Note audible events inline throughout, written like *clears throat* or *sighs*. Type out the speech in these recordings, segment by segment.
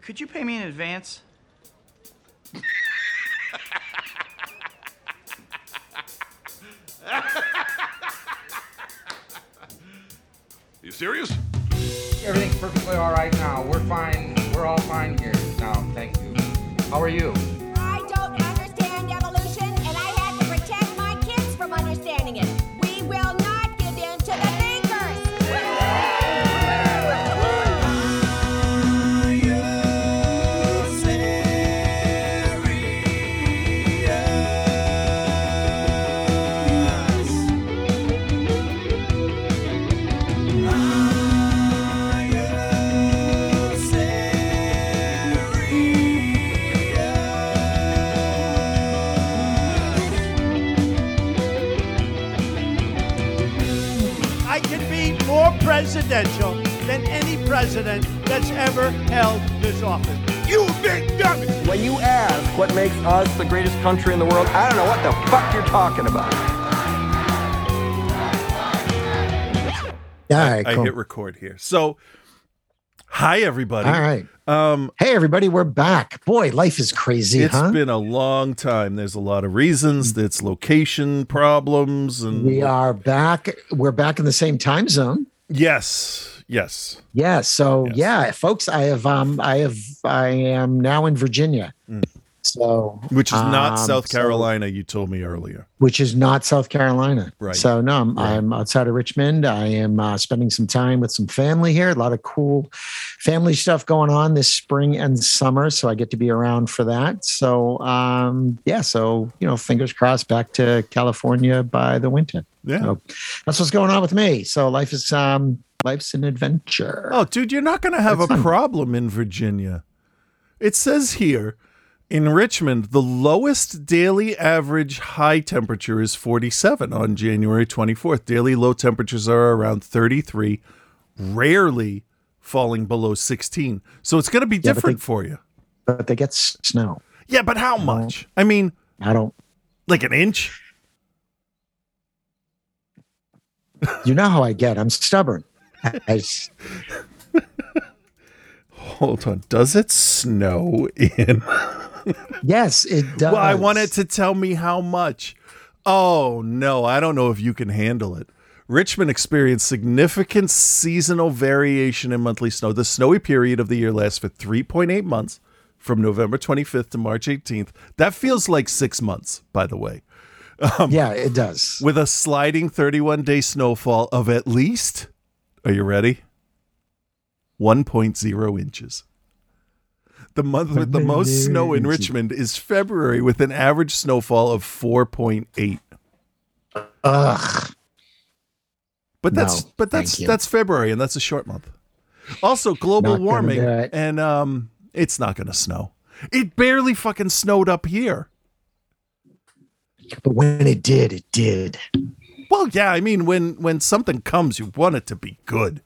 Could you pay me in advance? You serious? Everything's perfectly all right now. We're fine. We're all fine here now. Thank you. How are you? Presidential than any president that's ever held this office. You big dummy! When you ask what makes us the greatest country in the world, I don't know what the fuck you're talking about. All right, I hit record here. So, hi everybody. All right. Um, Hey, everybody, we're back. Boy, life is crazy, it's huh? been a long time. There's a lot of reasons. It's location problems, and we are back. We're back in the same time zone. Yes, yes. Yeah. So Yes. yeah, folks, I have um I have I am now in Virginia. So Which is not um, South so- Carolina. You told me earlier. which is not South Carolina. Right. So no, I'm, Right. I'm outside of Richmond. I am uh, spending some time with some family here. A lot of cool family stuff going on this spring and summer. So I get to be around for that. So um, yeah. So you know, fingers crossed, back to California by the winter. Yeah. So that's what's going on with me. So life is um life's an adventure. Oh, dude, you're not going to have That's a fun. problem in Virginia. It says here in Richmond, the lowest daily average high temperature is 47 on January 24th. Daily low temperatures are around 33, rarely falling below 16. So it's going to be but different they- for you. But they get snow. Yeah, but how much? I mean, I don't. like an inch? You know how I get. I'm stubborn. I- I s- *laughs* Hold on. Does it snow in? Yes, it does. Well, I want it to tell me how much. Oh, no, I don't know if you can handle it. Richmond experienced significant seasonal variation in monthly snow. The snowy period of the year lasts for 3.8 months from November 25th to March 18th. That feels like six months, by the way, um, yeah, it does. with a sliding 31 day snowfall of at least, are you ready? 1.0 inches. The month with the most snow in Richmond is February with an average snowfall of 4.8. Ugh. But that's No, but that's thank you. that's February and that's a short month. Also global Not gonna warming do it. and um it's not going to snow. It barely fucking snowed up here. But when it did, it did. Well, yeah, I mean when when something comes you want it to be good.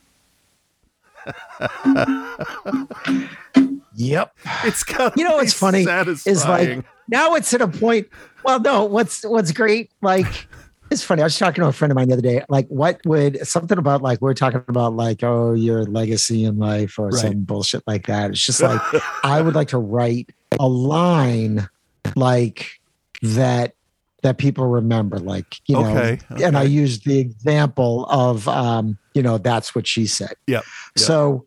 *laughs* Yep. It's got You know what's funny is like now it's at a point. Well, no, what's what's great? Like it's funny. I was talking to a friend of mine the other day. Like, what would something about like we're talking about like oh your legacy in life or Right. some bullshit like that. It's just *laughs* like I would like to write a line like that that people remember. Like you know, Okay, and I okay. used the example of um you know that's what she said. Yep. yep. So,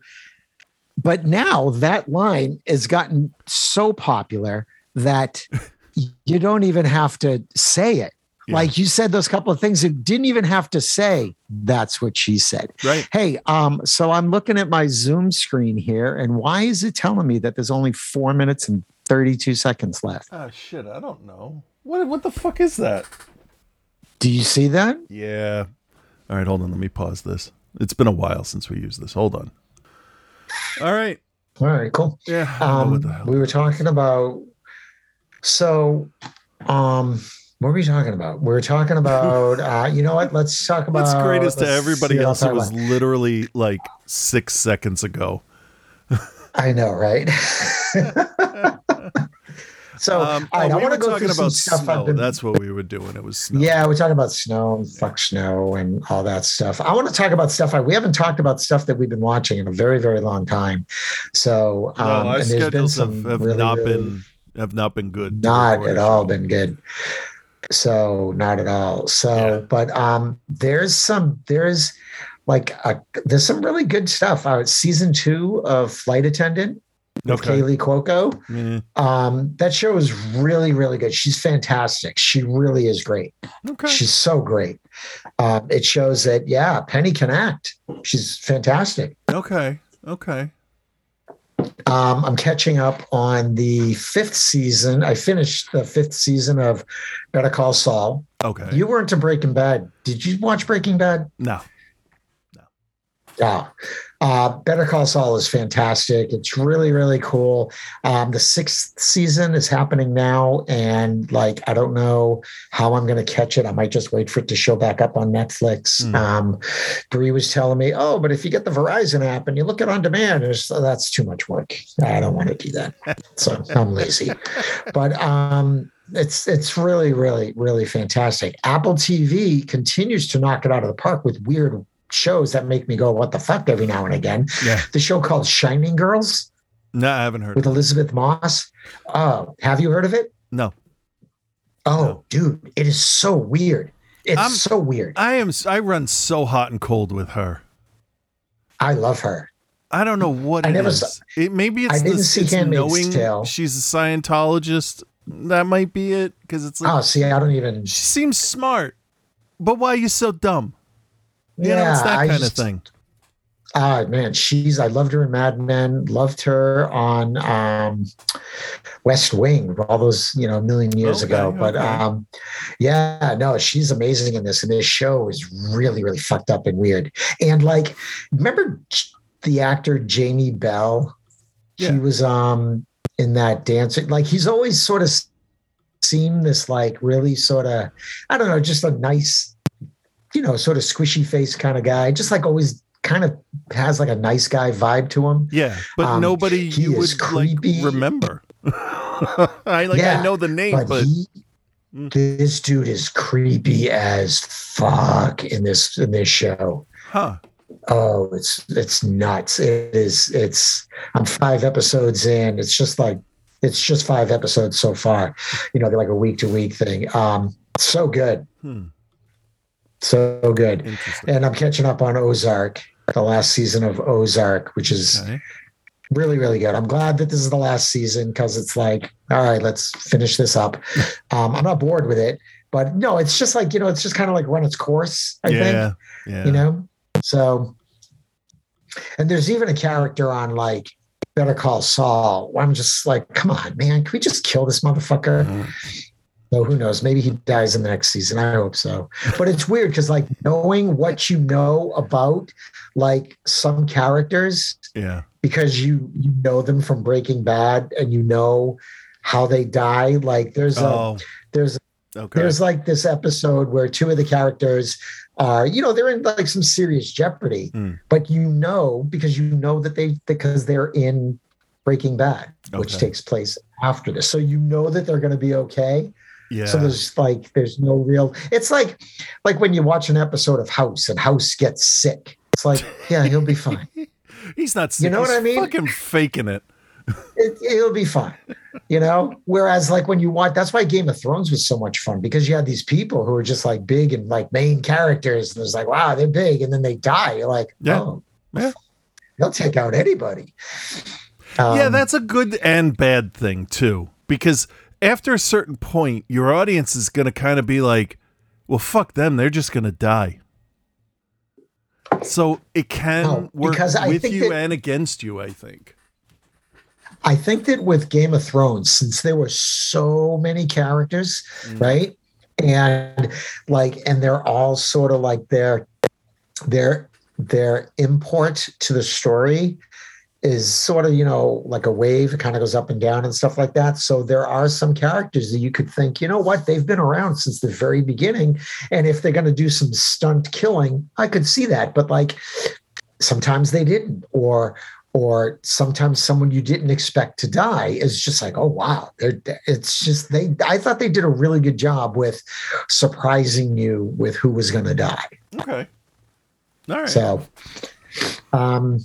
but now that line has gotten so popular that *laughs* you don't even have to say it. Yeah. Like you said those couple of things, you didn't even have to say that's what she said. Right. Hey, um, so I'm looking at my Zoom screen here, and why is it telling me that there's only four minutes and 32 seconds left? Oh shit, I don't know. What what the fuck is that? Do you see that? Yeah. All right, hold on. Let me pause this. It's been a while since we used this. Hold on. All right. All right, cool. Yeah. I don't know um, we were talking about so um what were we talking about we were talking *laughs* about uh you know what let's talk about What's greatest to everybody else, it was about- literally like six seconds ago. i know right *laughs* *laughs* So, Um, all right, oh, I we want to go talking through some about stuff snow. Been. That's what we were doing. It was snow. Yeah, we're talking about snow, and fuck snow, and all that stuff. I want to talk about stuff. I, we haven't talked about stuff that we've been watching in a very, very long time. So, No, um, our and there's been schedules some have, have really, not really been have not been good. not at all been good. So, not at all. So, Yeah. but um, there's some there's like a, there's some really good stuff. Uh, season two of Flight Attendant with Okay. Kaley Cuoco. Mm, Um, that show is really, really good. She's fantastic. She really is great. okay. She's so great. Um, it shows that yeah, Penny can act. She's fantastic. Okay. Okay. Um, I'm catching up on the fifth season. I finished the fifth season of Better Call Saul. Okay. You weren't to Breaking Bad. Did you watch Breaking Bad? no. No. Yeah. Uh, Better Call Saul is fantastic. It's really, really cool. Um, the sixth season is happening now, and like I don't know how I'm going to catch it. I might just wait for it to show back up on Netflix. Hmm. Um, Bree was telling me, "Oh, but if you get the Verizon app and you look it on demand, it's, that's too much work. I don't want to do that, *laughs* so I'm lazy." But um, it's it's really, really, really fantastic. Apple TV continues to knock it out of the park with weird shows that make me go, "What the fuck?" every now and again. Yeah. The show called Shining Girls No, I haven't heard. with. Elisabeth Moss. Oh, have you heard of it? No. Oh, No. dude, it is so weird. It's I'm- so weird. I am. I run so hot and cold with her. I love her. I don't know what I it never is. saw- it maybe it's I didn't the, see it's knowing Tale. she's a Scientologist. That might be it because it's like Oh, see, I don't even. she seems smart, but why are you so dumb? You know, it's that I kind just- of thing. Ah, man, she's. I loved her in Mad Men. Loved her on um, West Wing, all those you know, a million years Okay, ago. But okay. um, yeah, no, she's amazing in this. And this show is really, really fucked up and weird. And like, remember the actor Jamie Bell? Yeah. He was um in that dancing. Like, he's always sort of seemed this like really sort of, I don't know, just a nice, you know, sort of squishy face kind of guy. Just like always kind of has like a nice guy vibe to him. Yeah, but Um, nobody he you is would like creepy. remember. *laughs* I like. I know the name, but, but, he, Mm. this dude is creepy as fuck in this in this show. huh? Oh, it's it's nuts. It is. It's. I'm five episodes in. It's just like it's just five episodes so far. You know, they're like a week to week thing. Um, so good, Hmm. So good. And I'm catching up on Ozark, the last season of Ozark, which is Okay. really really good i'm glad that this is the last season because it's like all right let's finish this up *laughs* um, i'm not bored with it but no it's just like you know it's just kind of like run its course i yeah, think yeah. you know so and there's even a character on like better call saul where i'm just like come on man can we just kill this motherfucker Mhm. So who knows maybe he dies in the next season i hope so but it's weird because like knowing what you know about like some characters yeah. because you you know them from Breaking Bad and you know how they die. Like there's a Oh, there's okay. there's like this episode where two of the characters are you know they're in like some serious jeopardy, Mm. but you know because you know that they because they're in Breaking Bad, which takes place after this, so you know that they're going to be okay. Yeah. So there's like there's no real. It's like like when you watch an episode of House and House gets sick. It's like yeah, he'll be fine. *laughs* He's not. Sick. You know what I mean? Fucking faking it. it, it'll be fine, you know. Whereas, like when you watch, that's why Game of Thrones was so much fun because you had these people who are just like big and like main characters, and it's like, wow, they're big, and then they die. You're like, Yeah. oh, Yeah. they'll take out anybody. yeah, Um, that's a good and bad thing too, because after a certain point, your audience is going to kind of be like, "Well, fuck them. They're just going to die." So it can No, work with you that- and against you. I think. I think that with Game of Thrones, since there were so many characters, Mm. right? And like, and they're all sort of like their their their import to the story is sort of, you know, like a wave, it kind of goes up and down and stuff like that. So there are some characters that you could think, you know what, they've been around since the very beginning. And if they're going to do some stunt killing, I could see that. But like sometimes they didn't, or or sometimes someone you didn't expect to die is just like, oh wow, They're, it's just they. I thought they did a really good job with surprising you with who was going to die. Okay. All right. So, um,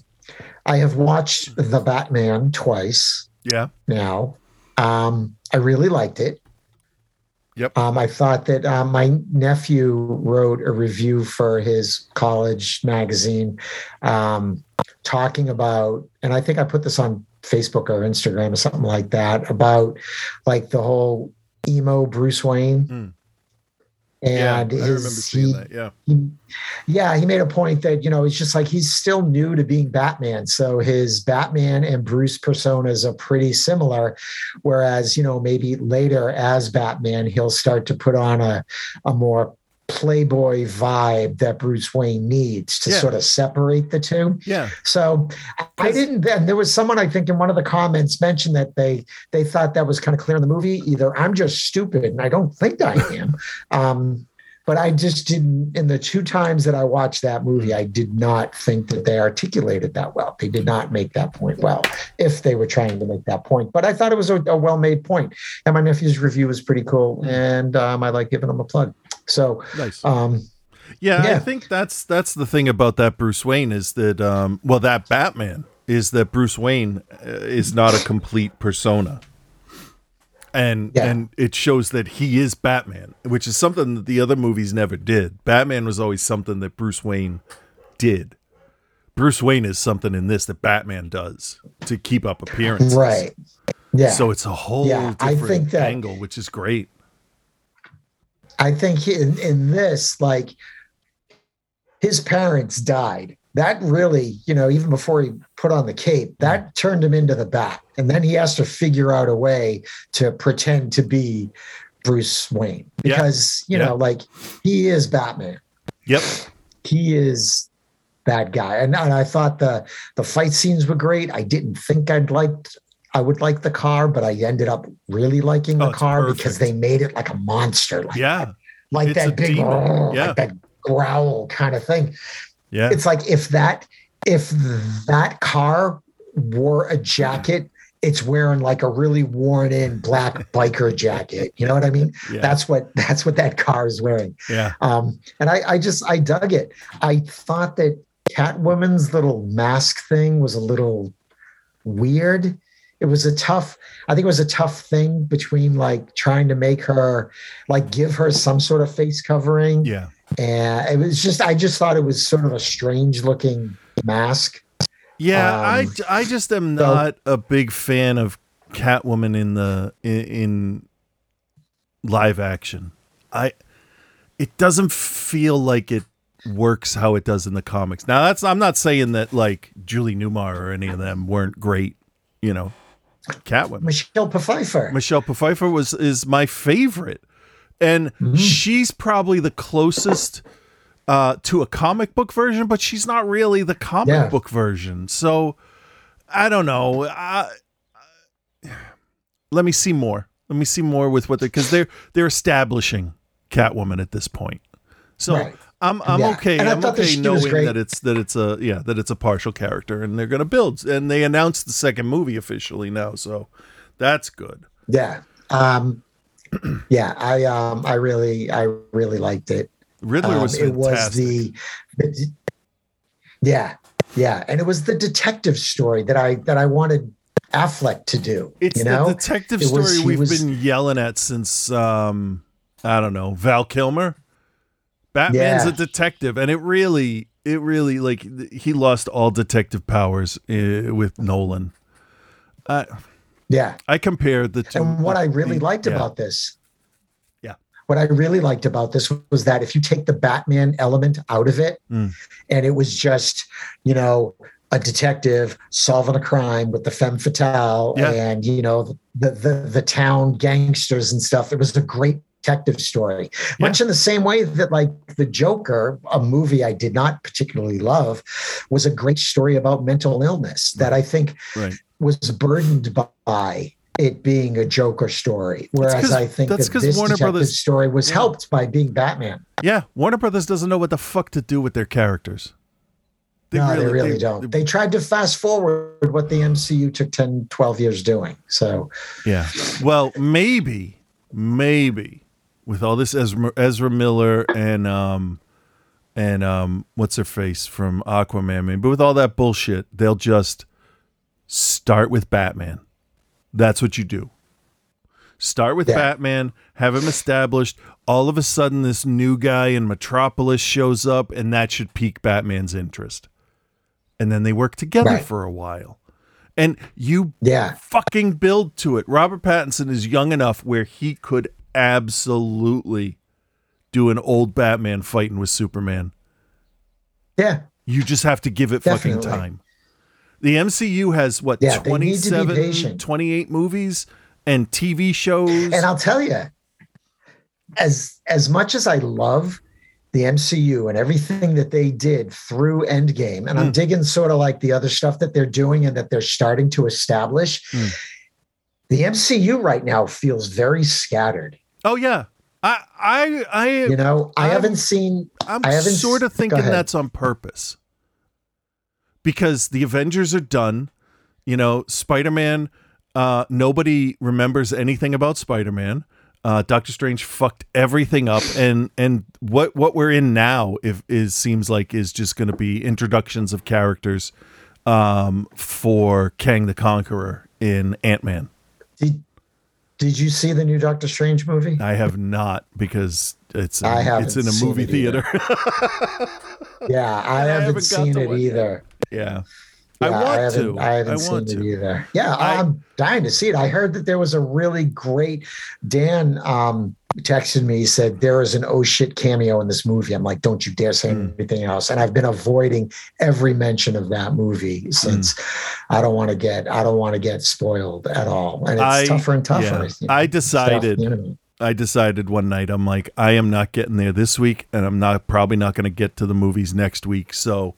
I have watched The Batman twice yeah. now. Um, I really liked it. Yep. Um, I thought that uh, my nephew wrote a review for his college magazine um, talking about, and I think I put this on Facebook or Instagram or something like that about like the whole emo Bruce Wayne. Mm. And yeah, I remember his, seeing he, that. Yeah. he, yeah, he made a point that, you know, it's just like he's still new to being Batman. So his Batman and Bruce personas are pretty similar. Whereas, you know, maybe later as Batman, he'll start to put on a, a more playboy vibe that Bruce Wayne needs to Yeah. sort of separate the two. Yeah. So I didn't then there was someone I think in one of the comments mentioned that they they thought that was kind of clear in the movie. Either I'm just stupid and I don't think I am. *laughs* um, but I just didn't in the two times that I watched that movie, I did not think that they articulated that well. They did not make that point well, if they were trying to make that point. But I thought it was a, a well-made point. And my nephew's review was pretty cool. And um, I like giving him a plug. So Nice. um Yeah, I think that's that's the thing about that Bruce Wayne is that um well that Batman is that Bruce Wayne uh, is not a complete persona. And Yeah. and it shows that he is Batman, which is something that the other movies never did. Batman was always something that Bruce Wayne did. Bruce Wayne is something in this that Batman does to keep up appearances. right. Yeah. So it's a whole Yeah, I different think that- angle, which is great. I think in, in this, like his parents died. That really, you know, even before he put on the cape, that mm. turned him into the bat. And then he has to figure out a way to pretend to be Bruce Wayne Yeah. because, you Yeah. know, like he is Batman. Yep. He is that guy. And, and I thought the the fight scenes were great. I didn't think I'd liked I would like the car, but I ended up really liking Oh, the it's car because they made it like a monster. Like Yeah. like It's that big Yeah. like that growl kind of thing Yeah. it's like if that if that car wore a jacket it's wearing like a really worn in black biker jacket you know what i mean Yeah. that's what that's what that car is wearing yeah. um and i i just i dug it i thought that catwoman's little mask thing was a little weird it was a tough i think it was a tough thing between like trying to make her like give her some sort of face covering Yeah. and it was just i just thought it was sort of a strange looking mask Yeah, Um, I, I just am so- not a big fan of Catwoman in the in, in live action. I it doesn't feel like it works how it does in the comics. Now that's I'm not saying that like Julie Newmar or any of them weren't great, you know. Catwoman. michelle pfeiffer Michelle Pfeiffer was is my favorite, and Mm-hmm. she's probably the closest uh, to a comic book version, but she's not really the comic Yeah. book version. So I don't know. I, let me see more. Let me see more with what they because they're they're establishing Catwoman at this point. So Right. I'm I'm Yeah. okay. And I'm okay knowing that it's that it's a yeah that it's a partial character, and they're gonna build. And they announced the second movie officially now, so that's good. yeah um *clears throat* yeah i um i really i really liked it Riddler Um, was it was the, the yeah yeah and it was the detective story that i that i wanted affleck to do It's you know the detective was- story he we've was- been yelling at since um I don't know Val Kilmer. Batman's Yeah. a detective, and it really, it really like he lost all detective powers uh, with Nolan. Yeah I compared the two. And what I really the- liked yeah. about this, Yeah. what I really liked about this was that if you take the Batman element out of it, Mm. and it was just, you know, a detective solving a crime with the femme fatale Yeah. and you know the, the the town gangsters and stuff. It was a great detective story. Yeah. Much in the same way that like the Joker, a movie I did not particularly love, was a great story about mental illness that I think Right. was burdened by it being a Joker story. Whereas I think that's that this Warner Brothers- story was Yeah. helped by being Batman. Yeah, Warner Brothers doesn't know what the fuck to do with their characters. no, they really don't. They tried to fast forward what the MCU took 10, 12 years doing. So, Yeah. Well, maybe, maybe with all this Ezra, Ezra Miller and um and um what's her face from Aquaman, but with all that bullshit, they'll just start with Batman. That's what you do. Start with Yeah. Batman, have him established. All of a sudden, this new guy in Metropolis shows up, and that should pique Batman's interest. And then they work together Right. for a while. And you yeah. fucking build to it. Robert Pattinson is young enough where he could absolutely do an old Batman fighting with Superman. Yeah. You just have to give it fucking time. The MCU has what Yeah, they need to be 27 28 movies and TV shows. And I'll tell you, as as much as I love the MCU and everything that they did through Endgame, and I'm Mm. digging sort of like the other stuff that they're doing and that they're starting to establish. Mm. The MCU right now feels very scattered. Oh yeah. I I I You know, I I'm- haven't seen. I'm I haven't sort of thinking that's on purpose. Because the Avengers are done. You know, Spider Man, uh, nobody remembers anything about Spider Man. Uh, Doctor Strange fucked everything up, and and what what we're in now if is seems like is just going to be introductions of characters um, for Kang the Conqueror in Ant Man. Did, did you see the new Doctor Strange movie? I have not because it's I haven't it's in a movie theater. *laughs* Yeah, I, haven't, seen it either. yeah. I want to. I haven't I seen it either. Yeah, I- I'm dying to see it. I heard that there was a really great Dan um texted me, he said there is an oh shit cameo in this movie. I'm like, don't you dare say Hmm. anything else. And I've been avoiding every mention of that movie since Hmm. I don't want to get I don't want to get spoiled at all. And it's I- tougher and tougher. yeah. you know, I stuff, decided you know. I decided one night I'm like I am not getting there this week and I'm not probably not going to get to the movies next week so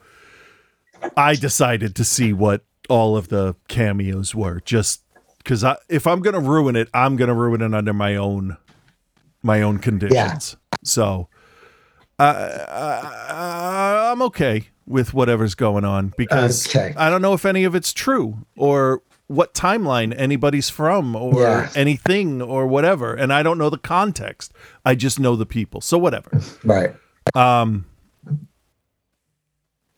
I decided to see what all of the cameos were just cuz I if I'm going to ruin it I'm going to ruin it under my own my own conditions. So I, I I'm okay with whatever's going on because Okay. I don't know if any of it's true or what timeline anybody's from or Yeah. anything or whatever and I don't know the context. I just know the people. So whatever. Right. Um,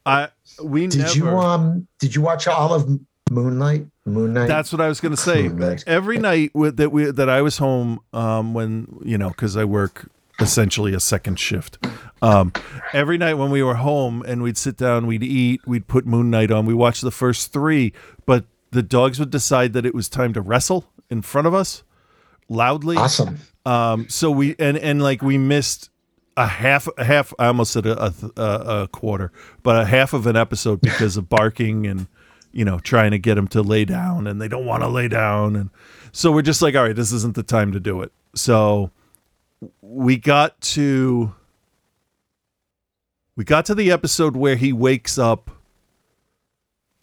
I we Did never you um did you watch all of Moon Knight? Moon Knight? That's what I was going to say. Every night with, that we that I was home um, when you know because I work essentially a second shift. Um, every night when we were home and we'd sit down, we'd eat, we'd put Moon Knight on. We watched the first three, but the dogs would decide that it was time to wrestle in front of us loudly. awesome. Um, so we and and like we missed a half a half. I almost said a, a, a quarter, but a half of an episode because of barking and you know trying to get them to lay down, and they don't want to lay down, and so we're just like, all right, this isn't the time to do it. So we got to we got to the episode where he wakes up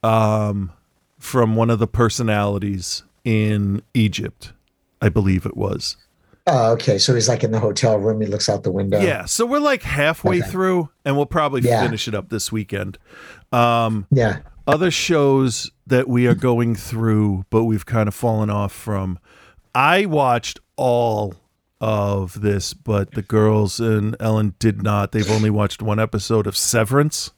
um from one of the personalities in Egypt. I believe it was. Oh, okay. So he's like in the hotel room. He looks out the window. Yeah, so we're like halfway Okay. through, and we'll probably Yeah. finish it up this weekend. Um, Yeah. Other shows that we are going through, but we've kind of fallen off from. I watched all of this, but the girls and Ellen did not. They've only watched one episode of Severance.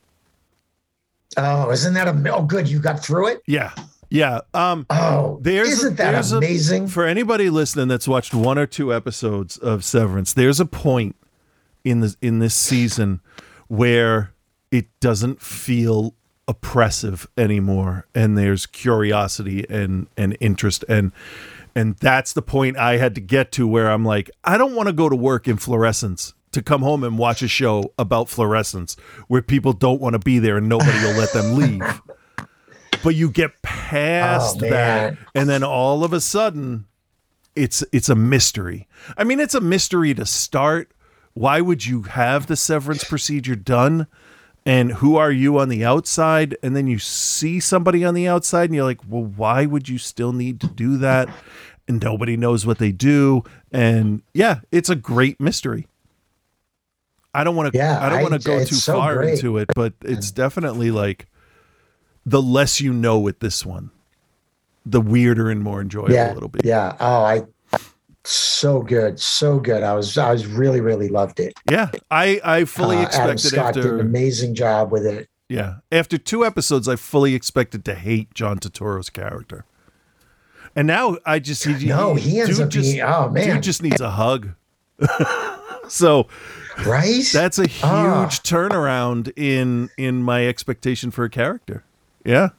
Oh, isn't that a oh good? You got through it? Yeah, yeah. Um, Oh, There's isn't that there's a- amazing? for anybody listening that's watched one or two episodes of Severance, there's a point in the in this season where it doesn't feel oppressive anymore, and there's curiosity and and interest and and that's the point I had to get to where I'm like, I don't want to go to work in fluorescence to come home and watch a show about fluorescence where people don't want to be there and nobody will let them leave. *laughs* But you get past Oh, that, and then all of a sudden, it's it's a mystery. I mean, it's a mystery to start. Why would you have the severance procedure done? And who are you on the outside? And then you see somebody on the outside, and you're like, well, why would you still need to do that? And nobody knows what they do. And yeah, it's a great mystery. I don't want to. Yeah, I don't want to go too so far great. into it, but it's definitely like the less you know with this one, the weirder and more enjoyable yeah, it'll be. yeah. Oh, I so good, so good. I was, I was really, really loved it. Yeah, I I fully Uh, Adam expected Scott did an amazing job with it. yeah after two episodes, I fully expected to hate John Turturro's character, and now I just he, No, he ends dude up just, being- oh, man. dude just needs a hug. *laughs* so Right? that's a huge Ah. turnaround in in my expectation for a character. Yeah.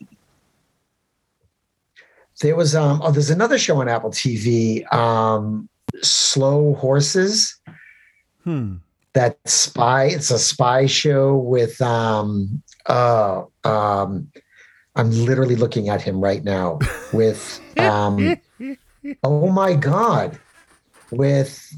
There was um oh there's another show on Apple TV, um Slow Horses. Hmm. That spy, it's a spy show with um uh um I'm literally looking at him right now *laughs* with um oh my god with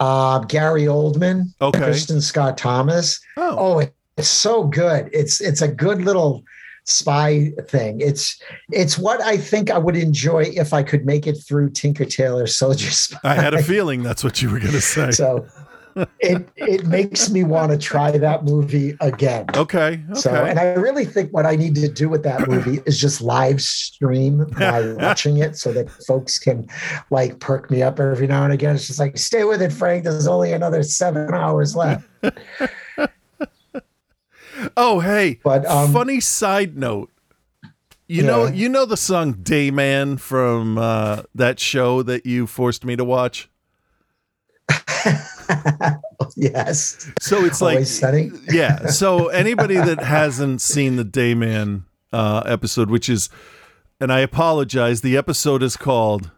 uh Gary Oldman, Okay. Kristin Scott Thomas. Oh. Oh, it's so good. It's it's a good little spy thing. It's it's what I think I would enjoy if I could make it through Tinker Tailor Soldier Spy. *laughs* I had a feeling that's what you were going to say. so it it makes me want to try that movie again. okay. Okay. So, and I really think what I need to do with that movie is just live stream by *laughs* watching it so that folks can like perk me up every now and again. It's just like, stay with it, Frank. There's only another seven hours left. *laughs* oh, hey. But, um, funny side note. You know, you know the song "Dayman" from uh, that show that you forced me to watch. *laughs* yes. So it's like, sunny. *laughs* yeah. So anybody that hasn't seen the Dayman uh, episode, which is, and I apologize, the episode is called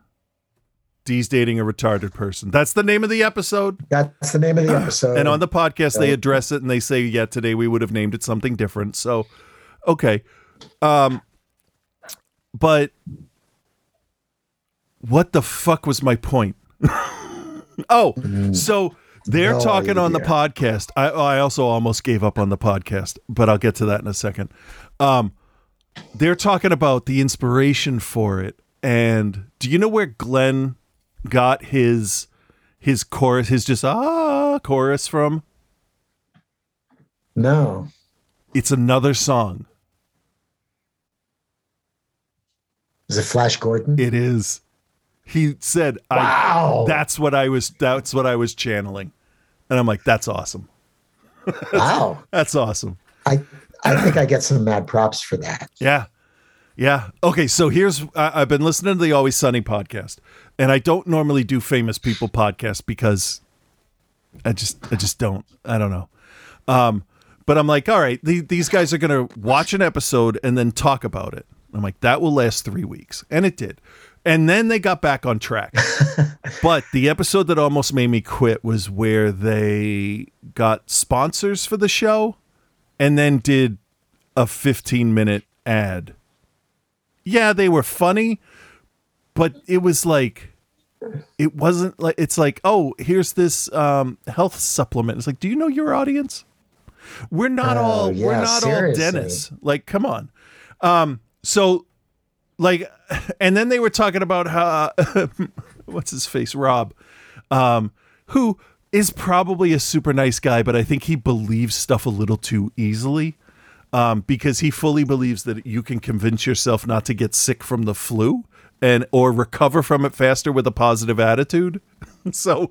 "Dee's dating a retarded person." That's the name of the episode. That's the name of the episode. And on the podcast, they address it and they say, yeah, today we would have named it something different. So, okay. Um, but what the fuck was my point? *laughs* oh, so they're No talking on the podcast. I, I also almost gave up on the podcast, but I'll get to that in a second. Um, they're talking about the inspiration for it. And do you know where Glenn got his his chorus, his just ah chorus from? no. It's another song. Is it Flash Gordon? It is. He said, I, wow. "That's what I was. That's what I was channeling," and I'm like, "That's awesome. wow. *laughs* That's awesome." I I think I get some mad props for that. Yeah, yeah. Okay, so here's I, I've been listening to the Always Sunny podcast, and I don't normally do famous people podcasts because I just I just don't. I don't know. Um, but I'm like, all right, the, these guys are gonna watch an episode and then talk about it. I'm like, that will last three weeks, and it did. And then they got back on track. *laughs* but the episode that almost made me quit was where they got sponsors for the show and then did a 15 minute ad. Yeah, they were funny, but it was like it wasn't like it's like, "Oh, here's this um health supplement." It's like, "Do you know your audience?" We're not Oh, all we're yeah, not all seriously. dentists. Like, come on. Um so like *laughs* and then they were talking about how *laughs* what's his face rob um who is probably a super nice guy but i think he believes stuff a little too easily um because he fully believes that you can convince yourself not to get sick from the flu and or recover from it faster with a positive attitude. *laughs* So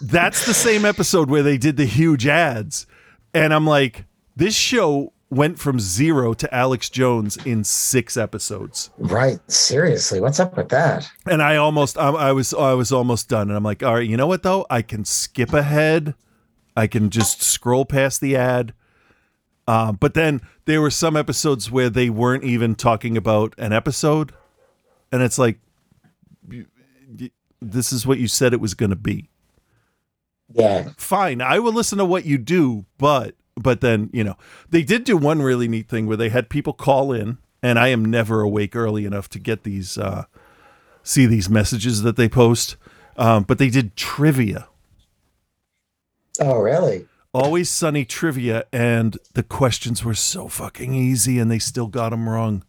that's the same episode where they did the huge ads. And i'm like this show went from zero to alex jones in six episodes. Right. Seriously. What's up with that? and I almost I, I was I was almost done. And I'm like all right you know what though? I can skip ahead. I can just scroll past the ad. Um, but then there were some episodes where they weren't even talking about an episode and it's like this is what you said it was going to be Yeah. fine i will listen to what you do but but then you know they did do one really neat thing where they had people call in and i am never awake early enough to get these uh see these messages that they post um but they did trivia Oh, really? always sunny trivia and the questions were so fucking easy and they still got them wrong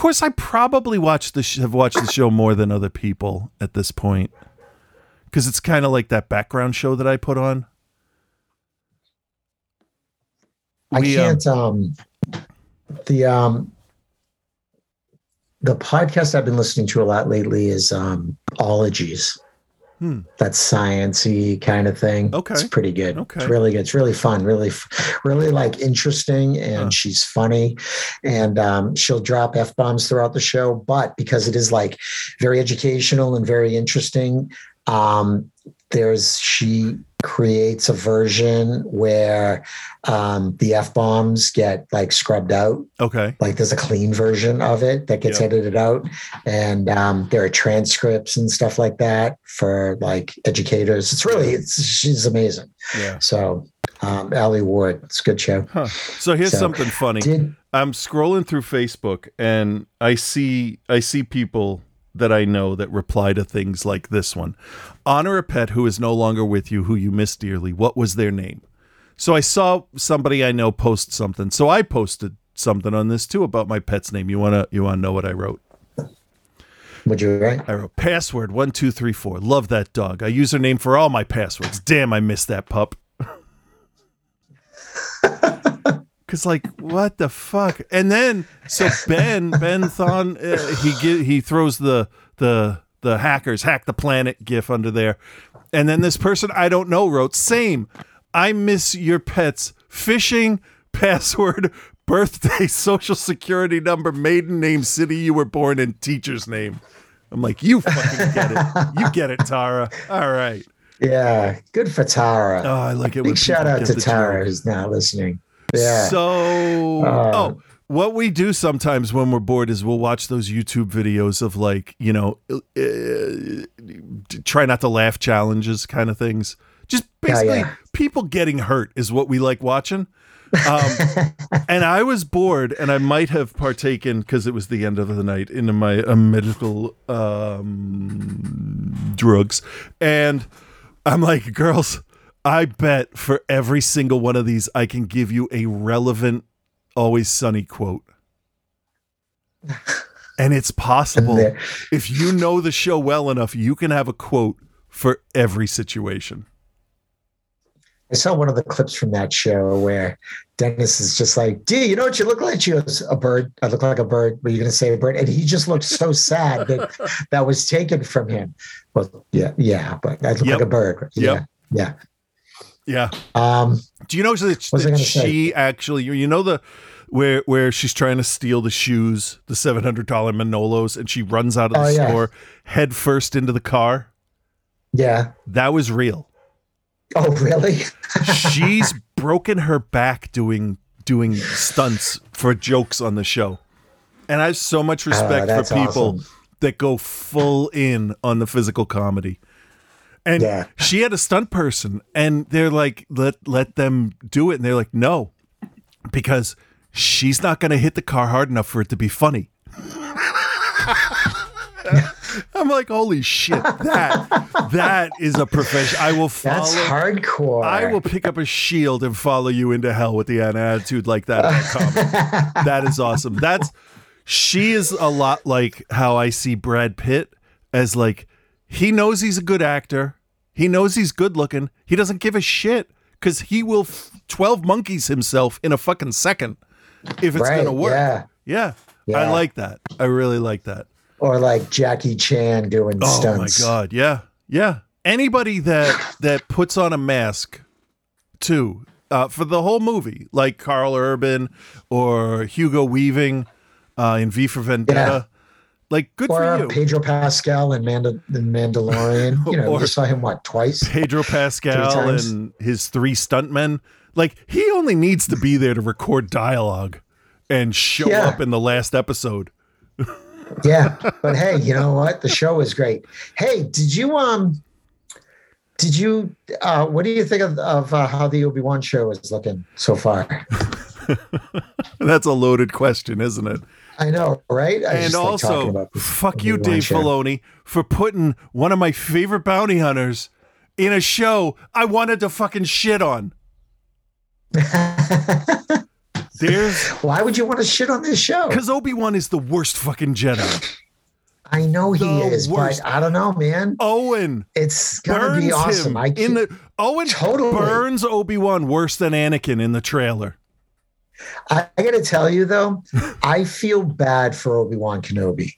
course, I probably watched the sh- have watched the show more than other people at this point, because it's kind of like that background show that I put on. I um, can't. Um, um, the um, the podcast I've been listening to a lot lately is um, Ologies. Hmm. That sciencey kind of thing. Okay. it's pretty good. Okay. It's really good. It's really fun. Really, really like interesting, and Huh. she's funny, and um, she'll drop f bombs throughout the show. But because it is like very educational and very interesting, um, there's she creates a version where um, the f bombs get like scrubbed out Okay. like there's a clean version of it that gets Yeah. edited out and um, there are transcripts and stuff like that for like educators it's really it's she's amazing Yeah. so um Alie Ward it's a good show Huh. So here's So, something funny. did I'm scrolling through Facebook and I see I see people that I know that reply to things like this one. Honor a pet who is no longer with you who you miss dearly. What was their name? So I saw somebody I know post something. So I posted something on this too about my pet's name. You wanna you wanna know what I wrote? would you write? I wrote password one two three four. Love that dog. I use her name for all my passwords. Damn, I miss that pup. Cause like what the fuck? And then so Ben Ben Thon uh, he gi- he throws the the the hackers hack the planet gif under there, and then this person I don't know wrote same. I miss your pets fishing password *laughs* birthday social security number maiden name city you were born in teacher's name. I'm like you fucking get it. You get it, Tara. All right. yeah good for Tara Oh, I like it. big shout out to Tara who's now listening yeah So, Uh, oh, what we do sometimes when we're bored is we'll watch those YouTube videos of like, you know, uh, try not to laugh challenges kind of things. Just basically yeah. people getting hurt is what we like watching. Um, *laughs* and I was bored, and I might have partaken because it was the end of the night into my uh, medical um, drugs, and I'm like, girls, I bet for every single one of these, I can give you a relevant "Always Sunny" quote, *laughs* and it's possible if you know the show well enough, you can have a quote for every situation. I saw one of the clips from that show where Dennis is just like, "Dude, you know what you look like?" She goes, "A bird. I look like a bird." Were you going to say a bird? And he just looked so sad that *laughs* that was taken from him. Well, yeah, yeah, but I look Yep. like a bird. Yeah, Yep. Yeah. Yeah. Um, Do you know that, that gonna say? she actually, you know, the where where she's trying to steal the shoes, the seven hundred dollar Manolos, and she runs out of the Oh, yeah. store head first into the car. yeah. That was real. Oh, really? *laughs* She's broken her back doing doing stunts for jokes on the show, and I have so much respect Oh, for people awesome. that go full in on the physical comedy. And Yeah. she had a stunt person, and they're like, "Let let them do it," and they're like, "No," because she's not going to hit the car hard enough for it to be funny. *laughs* I'm like, holy shit! That that is a profession. I will follow. That's hardcore. I will pick up a shield and follow you into hell with the attitude like that. *laughs* that is awesome. That's she is a lot like how I see Brad Pitt as like he knows he's a good actor. He knows he's good looking. He doesn't give a shit because he will f- twelve monkeys himself in a fucking second if it's Right, gonna work. yeah. yeah, I like that. I really like that. or like Jackie Chan doing Oh stunts. Oh my god, yeah, yeah. Anybody that that puts on a mask, too, uh, for the whole movie, like Karl Urban or Hugo Weaving uh, in V for Vendetta, like good Or for you. Pedro Pascal and Manda, the Mandalorian. *laughs* You know, you saw him what twice? Pedro Pascal and his three stuntmen. Like he only needs to be there to record dialogue and show Yeah. up in the last episode. *laughs* yeah but hey you know what the show was great hey did you um did you uh what do you think of, of uh, how the obi-wan show is looking so far *laughs* That's a loaded question, isn't it? I know right I and like also, about fuck you, Dave. Filoni, for putting one of my favorite bounty hunters in a show I wanted to fucking shit on. *laughs* There's why would you want to shit on this show because Obi Wan is the worst fucking Jedi. i know he the is worst. but i don't know man Owen it's gonna be awesome i in the Owen Totally. burns Obi Wan worse than Anakin in the trailer. I, I got to tell you though, I feel bad for Obi Wan Kenobi,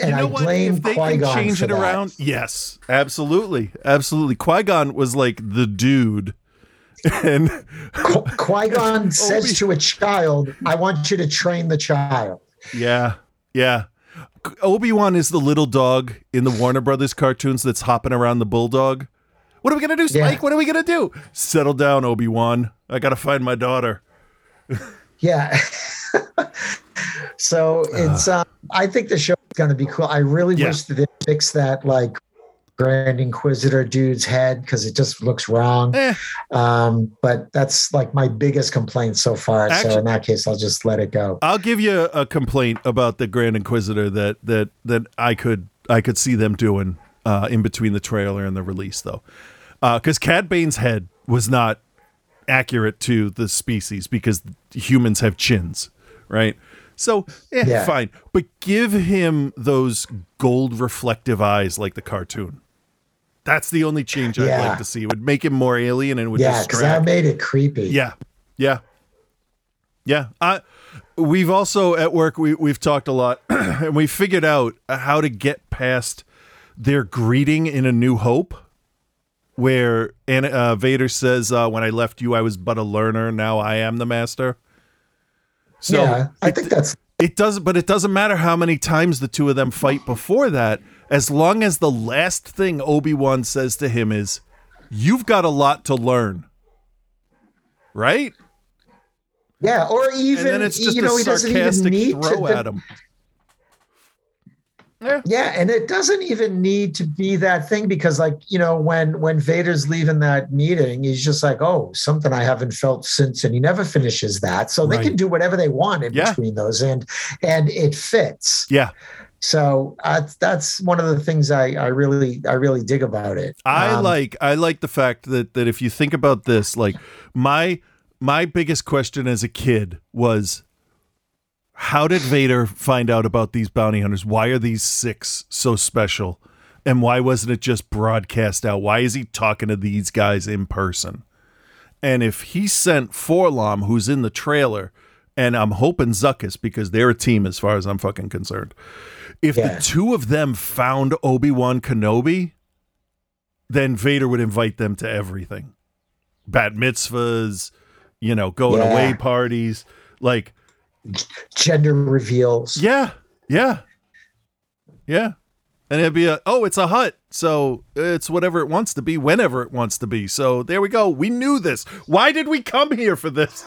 and you know I what? blame Qui can Gon change for it that. around, yes, absolutely, absolutely. Qui Gon was like the dude, *laughs* and Qui Gon *laughs* says Obi- to a child, "I want you to train the child." yeah, yeah. Obi Wan is the little dog in the Warner Brothers cartoons that's hopping around the bulldog. What are we gonna do, Spike? Yeah. What are we gonna do? Settle down, Obi Wan. I gotta find my daughter. Yeah. *laughs* so it's. Um, I think the show is going to be cool. I really Yeah. wish that they fix that like Grand Inquisitor dude's head because it just looks wrong. Eh, Um, but that's like my biggest complaint so far. Actu- so in that case, I'll just let it go. I'll give you a complaint about the Grand Inquisitor that that that I could I could see them doing uh, in between the trailer and the release though, because Cad Bane's head was not accurate to the species because humans have chins, right? So eh, Yeah. fine, but give him those gold reflective eyes like the cartoon. That's the only change I'd Yeah. like to see. It would make him more alien and would Yeah, because that made it creepy. Yeah, yeah, yeah. I we've also at work we we've talked a lot, *clears throat* and we figured out how to get past their greeting in A New Hope, where An- uh, Vader says, uh, "When I left you, I was but a learner. Now I am the master." So yeah, I it- think that's it doesn't, but it doesn't matter how many times the two of them fight before that, as long as the last thing Obi Wan says to him is, "You've got a lot to learn." Right? yeah. Or even and then it's just you know a he doesn't even sarcastic need throw to. at him. Yeah, and it doesn't even need to be that thing because, like, you know, when when Vader's leaving that meeting, he's just like, "Oh, something I haven't felt since," and he never finishes that. So they can do whatever they want in Yeah. between those, and and it fits. Yeah, So uh, that's one of the things I I really I really dig about it. I Um, like I like the fact that that if you think about this, like my my biggest question as a kid was, how did Vader find out about these bounty hunters? Why are these six so special? And why wasn't it just broadcast out? Why is he talking to these guys in person? And if he sent 4-LOM, who's in the trailer, and I'm hoping Zuckuss because they're a team as far as I'm fucking concerned. If Yeah. the two of them found Obi Wan Kenobi, then Vader would invite them to everything, bat mitzvahs, you know, going Yeah. away parties, like gender reveals. yeah, yeah, yeah. And it'd be a oh, it's a hut, so it's whatever it wants to be, whenever it wants to be. So there we go. We knew this. Why did we come here for this?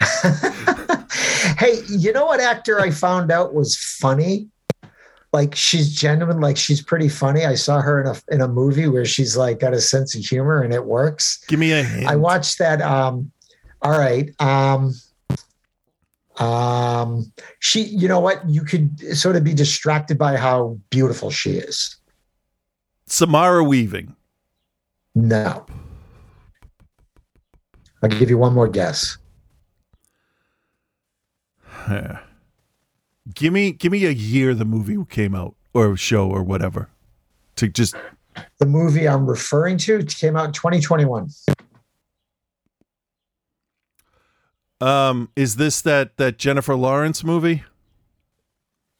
*laughs* Hey, you know what actor I found out was funny? Like she's genuine, like she's pretty funny. I saw her in a in a movie where she's like got a sense of humor and it works. Give me a hint. I watched that. Um, all right. Um, um, she, you know what? You could sort of be distracted by how beautiful she is. Samara Weaving. No. I'll give you one more guess. Give me give me a year the movie came out or show or whatever. To just The movie I'm referring to came out in 2021. Um is this that that Jennifer Lawrence movie?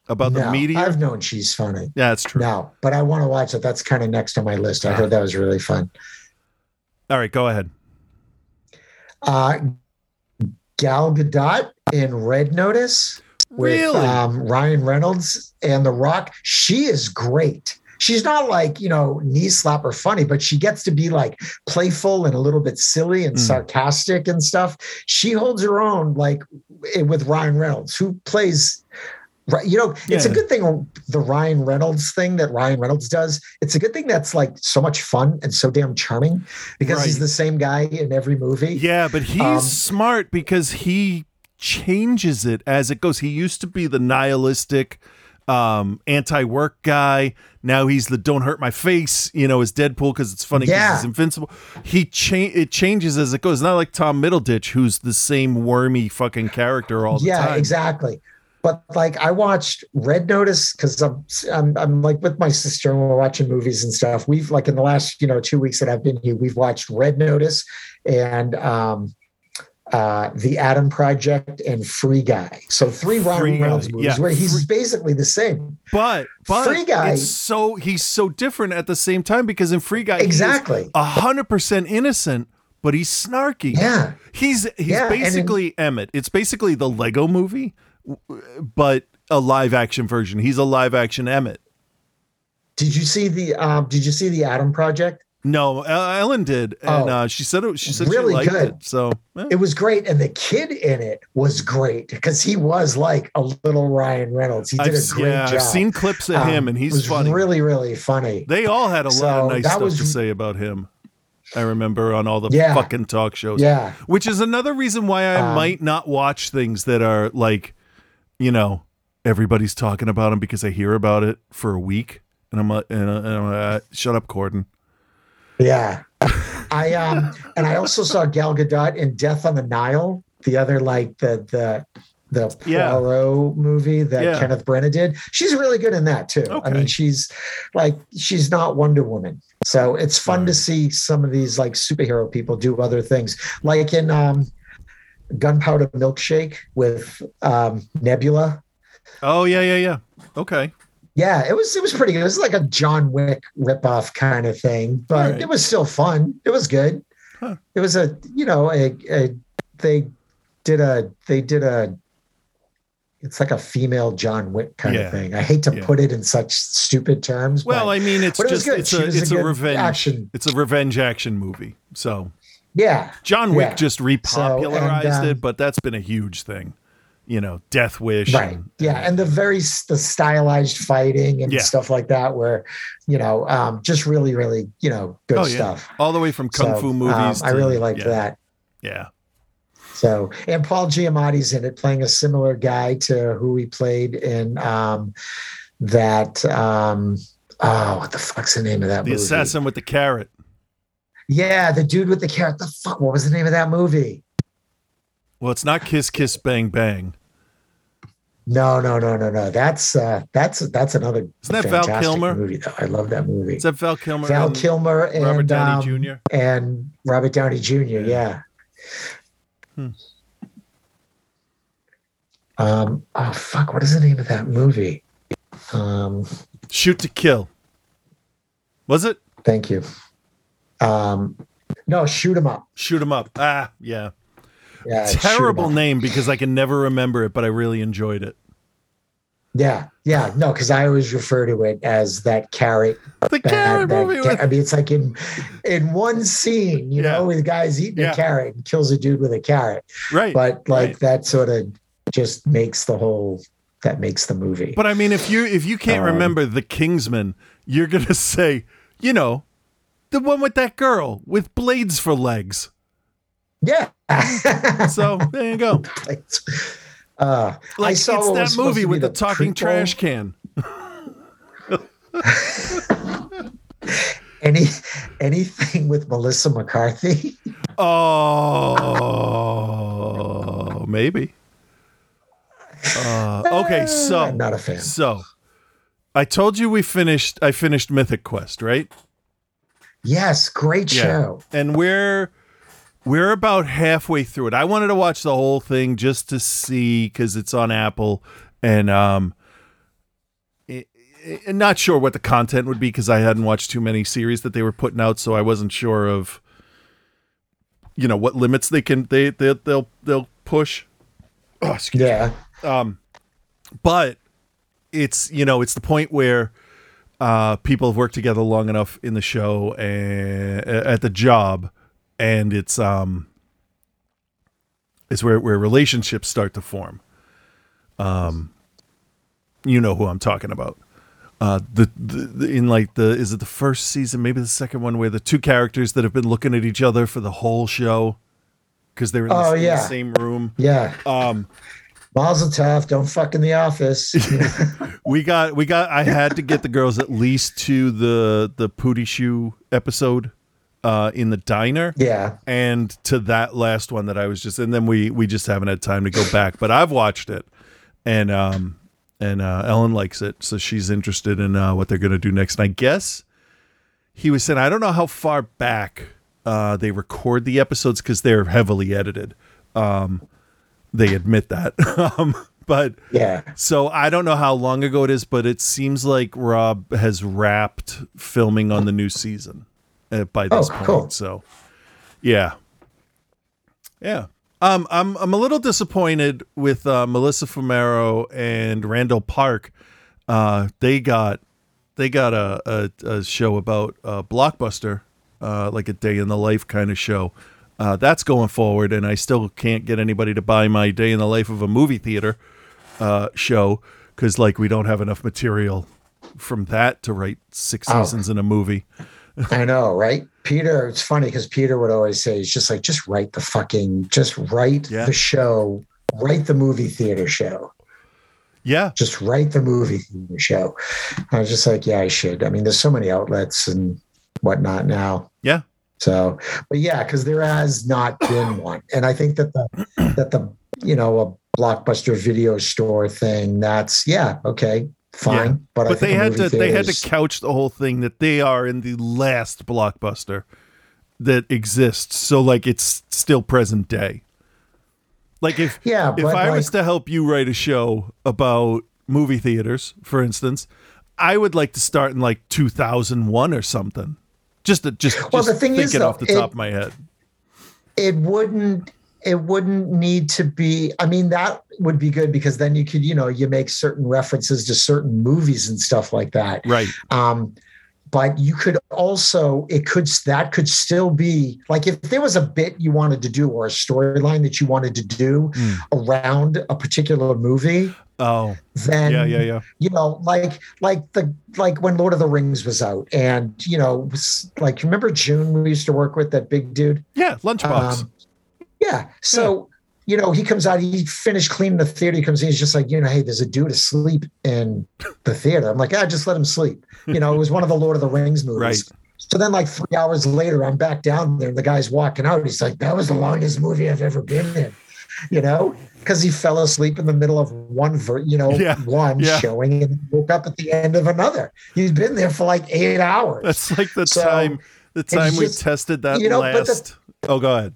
About the No, meteor? I've known she's funny. yeah, that's true. No, but I want to watch it. That's kind of next on my list. I heard that was really fun. All right, go ahead. Uh, Gal Gadot in Red Notice with Really? um, Ryan Reynolds and The Rock. She is great. She's not like, you know, knee slapper funny, but she gets to be like playful and a little bit silly and Mm. sarcastic and stuff. She holds her own like eh, with Ryan Reynolds, who plays Right, you know, it's a good thing the Ryan Reynolds thing that Ryan Reynolds does. It's a good thing that's like so much fun and so damn charming because he's the same guy in every movie. Yeah, but he's Um, smart because he changes it as it goes. He used to be the nihilistic um anti-work guy now he's the don't hurt my face you know as deadpool because it's funny because Yeah. he's invincible he cha- it changes as it goes not like tom middleditch who's the same wormy fucking character all the yeah, time exactly. But like I watched Red Notice because I'm, I'm I'm like with my sister and we're watching movies and stuff. We've like in the last you know two weeks that I've been here, we've watched Red Notice and um, uh, The Adam Project, and Free Guy. So three Ryan Reynolds movies yeah. where he's Free- basically the same. But but Free Guy- so he's so different at the same time because in Free Guy Exactly. hundred percent innocent, but he's snarky. Yeah. He's he's Yeah, and in- basically Emmet. It's basically the Lego movie, but a live action version. He's a live action Emmet. Did you see the um, Did you see the Adam Project? No, Ellen did, and Oh. uh, she said it, she said Really she liked good. it. So eh. It was great, and the kid in it was great because he was like a little Ryan Reynolds. He did I've, a great yeah, job. I've seen clips of him, Um, and he's was funny. really, really funny. They all had a lot of nice stuff was- to say about him. I remember on all the Yeah. fucking talk shows. Yeah. Which is another reason why I Um, might not watch things that are like, you know, everybody's talking about them because I hear about it for a week. And I'm like, and, uh, and I'm like, uh, shut up, Corden. Yeah. I um and I also saw Gal Gadot in Death on the Nile, the other like the the the Yeah. Poirot movie that Yeah. Kenneth Branagh did. She's really good in that too. I mean, she's like she's not Wonder Woman. So it's fun to see some of these like superhero people do other things. Like in um Gunpowder Milkshake with um Nebula. Oh, yeah, yeah, yeah. Okay. Yeah, it was it was pretty good. It was like a John Wick ripoff kind of thing, but Alright. it was still fun. It was good. Huh. It was a you know a, a they did a they did a it's like a female John Wick kind Yeah. of thing. I hate to Yeah. put it in such stupid terms. Well, but I mean, it's but it just it's a was a a, revenge action. It's a revenge action movie. So yeah, John Wick Yeah. just repopularized and, um, it, but that's been a huge thing. You know, Death Wish. right. and- Yeah, and the very the stylized fighting and Yeah. stuff like that, where you know, um, just really, really, you know, good oh yeah, stuff. all the way from kung So, fu um, movies. I to- really liked yeah, that. Yeah. So, and Paul Giamatti's in it, playing a similar guy to who he played in um, that. Um, oh, what the fuck's the name of that movie? The movie? assassin with the carrot. Yeah, the dude with the carrot. The fuck? What was the name of that movie? Well, it's not Kiss Kiss Bang Bang. No, no, no, no, no. That's uh, that's that's another. Isn't that Val Kilmer? Movie though. I love that movie. Is that Val Kilmer? Val and Kilmer and Robert Downey um, Jr. and Robert Downey Jr. Yeah. Hmm. Um. Oh fuck! What is the name of that movie? Um. Shoot to Kill. Was it? Thank you. Um. No, shoot 'em up. Shoot 'em up. Ah, yeah. Yeah. Terrible name because I can never remember it, but I really enjoyed it. Yeah, yeah. No, because I always refer to it as that carrot. The carrot that movie. ca- with- I mean, it's like in in one scene, you Yeah. know, where the guy's eating Yeah. a carrot and kills a dude with a carrot. right. But like right. that sort of just makes the whole that makes the movie. But I mean, if you if you can't Um, remember the Kingsman, you're gonna *laughs* say, you know, the one with that girl with blades for legs. Yeah. *laughs* So there you go. *laughs* uh, I Like saw it's that movie with the, talking prequel. trash can. *laughs* Any anything with Melissa McCarthy? Oh, maybe. Uh, okay, so I'm not a fan. So, I told you we finished. I finished Mythic Quest, right? Yes, great show. And we're we're about halfway through it. I wanted to watch the whole thing just to see because it's on Apple, and um, i- i- not sure what the content would be because I hadn't watched too many series that they were putting out, so I wasn't sure of you know what limits they can they they they'll they'll push. Oh, excuse me Yeah. um but it's you know it's the point where uh people have worked together long enough in the show and at the job and it's um it's where where relationships start to form um you know who i'm talking about uh the, the, the in like the is it the first season maybe the second one where the two characters that have been looking at each other for the whole show because they're in, the, Oh, in the same room Yeah. um Mazel tov. Don't fuck in the office. *laughs* we got we got i had to get the girls at least to the the pooty shoe episode uh in the diner yeah. and to that last one that i was just and then we we just haven't had time to go back but i've watched it and um and uh ellen likes it so she's interested in uh what they're gonna do next and i guess he was saying i don't know how far back uh they record the episodes because they're heavily edited Um, they admit that. *laughs* um, but Yeah. so I don't know how long ago it is, but it seems like Rob has wrapped filming on the new season uh, by this Oh, point. cool. So, yeah, yeah. Um, I'm I'm a little disappointed with uh, Melissa Fumero and Randall Park. Uh, they got they got a a, a show about uh, Blockbuster, uh, like a day in the life kind of show. Uh, that's going forward, and I still can't get anybody to buy my day in the life of a movie theater uh, show because like we don't have enough material from that to write six Oh. seasons in a movie. *laughs* I know, right? Peter, it's funny because Peter would always say, he's just like, just write the fucking, just write Yeah. the show, write the movie theater show. Yeah, Just write the movie theater show. I was just like, yeah, I should. I mean, there's so many outlets and whatnot now. yeah, So, but yeah, because there has not been *coughs* one, and I think that the that the you know a blockbuster video store thing. That's yeah, okay, fine. Yeah. But, but they had to they had to couch the whole thing that they are in the last blockbuster that exists. So like it's still present day. Like if Yeah, if I was to help you write a show about movie theaters, for instance, I would like to start in like 2001 or something. Just to, just Well, just the thing is, though, off the top of my head. it wouldn't it wouldn't need to be i mean that would be good because then you could you know you make certain references to certain movies and stuff like that Right. um but you could also it could that could still be like if there was a bit you wanted to do or a storyline that you wanted to do Mm. around a particular movie Oh, then yeah, yeah, yeah. you know like like the like when lord of the rings was out and you know was like remember june we used to work with that big dude Yeah, lunchbox. um, yeah. So, you know, he comes out, he finished cleaning the theater. He comes in, he's just like, you know, hey, there's a dude asleep in the theater. I'm like, ah, just let him sleep. You know, it was one of the Lord of the Rings movies. Right. So then, like three hours later, I'm back down there, and the guy's walking out. He's like, that was the longest movie I've ever been in, you know, because he fell asleep in the middle of one, ver- you know, Yeah. one Yeah. showing and woke up at the end of another. He's been there for like eight hours. That's like the So, time the time we just- tested that you know, but the- last. oh, go ahead.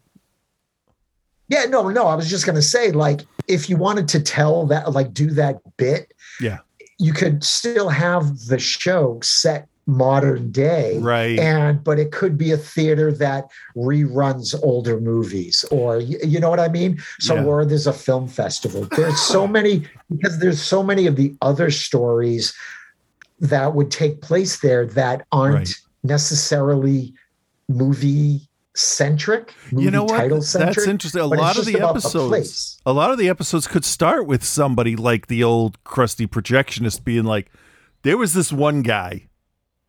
Yeah, no, no. I was just gonna say, like, if you wanted to tell that, like, do that bit, Yeah. you could still have the show set modern day, Right. And but it could be a theater that reruns older movies, or you, know what I mean. So, Yeah. or there's a film festival. There's so *laughs* many because there's so many of the other stories that would take place there that aren't Right. necessarily movie centric. you know what? Title That's interesting. A lot of the about the episodes, a lot of the episodes could start with somebody like the old crusty projectionist being like, "There was this one guy,"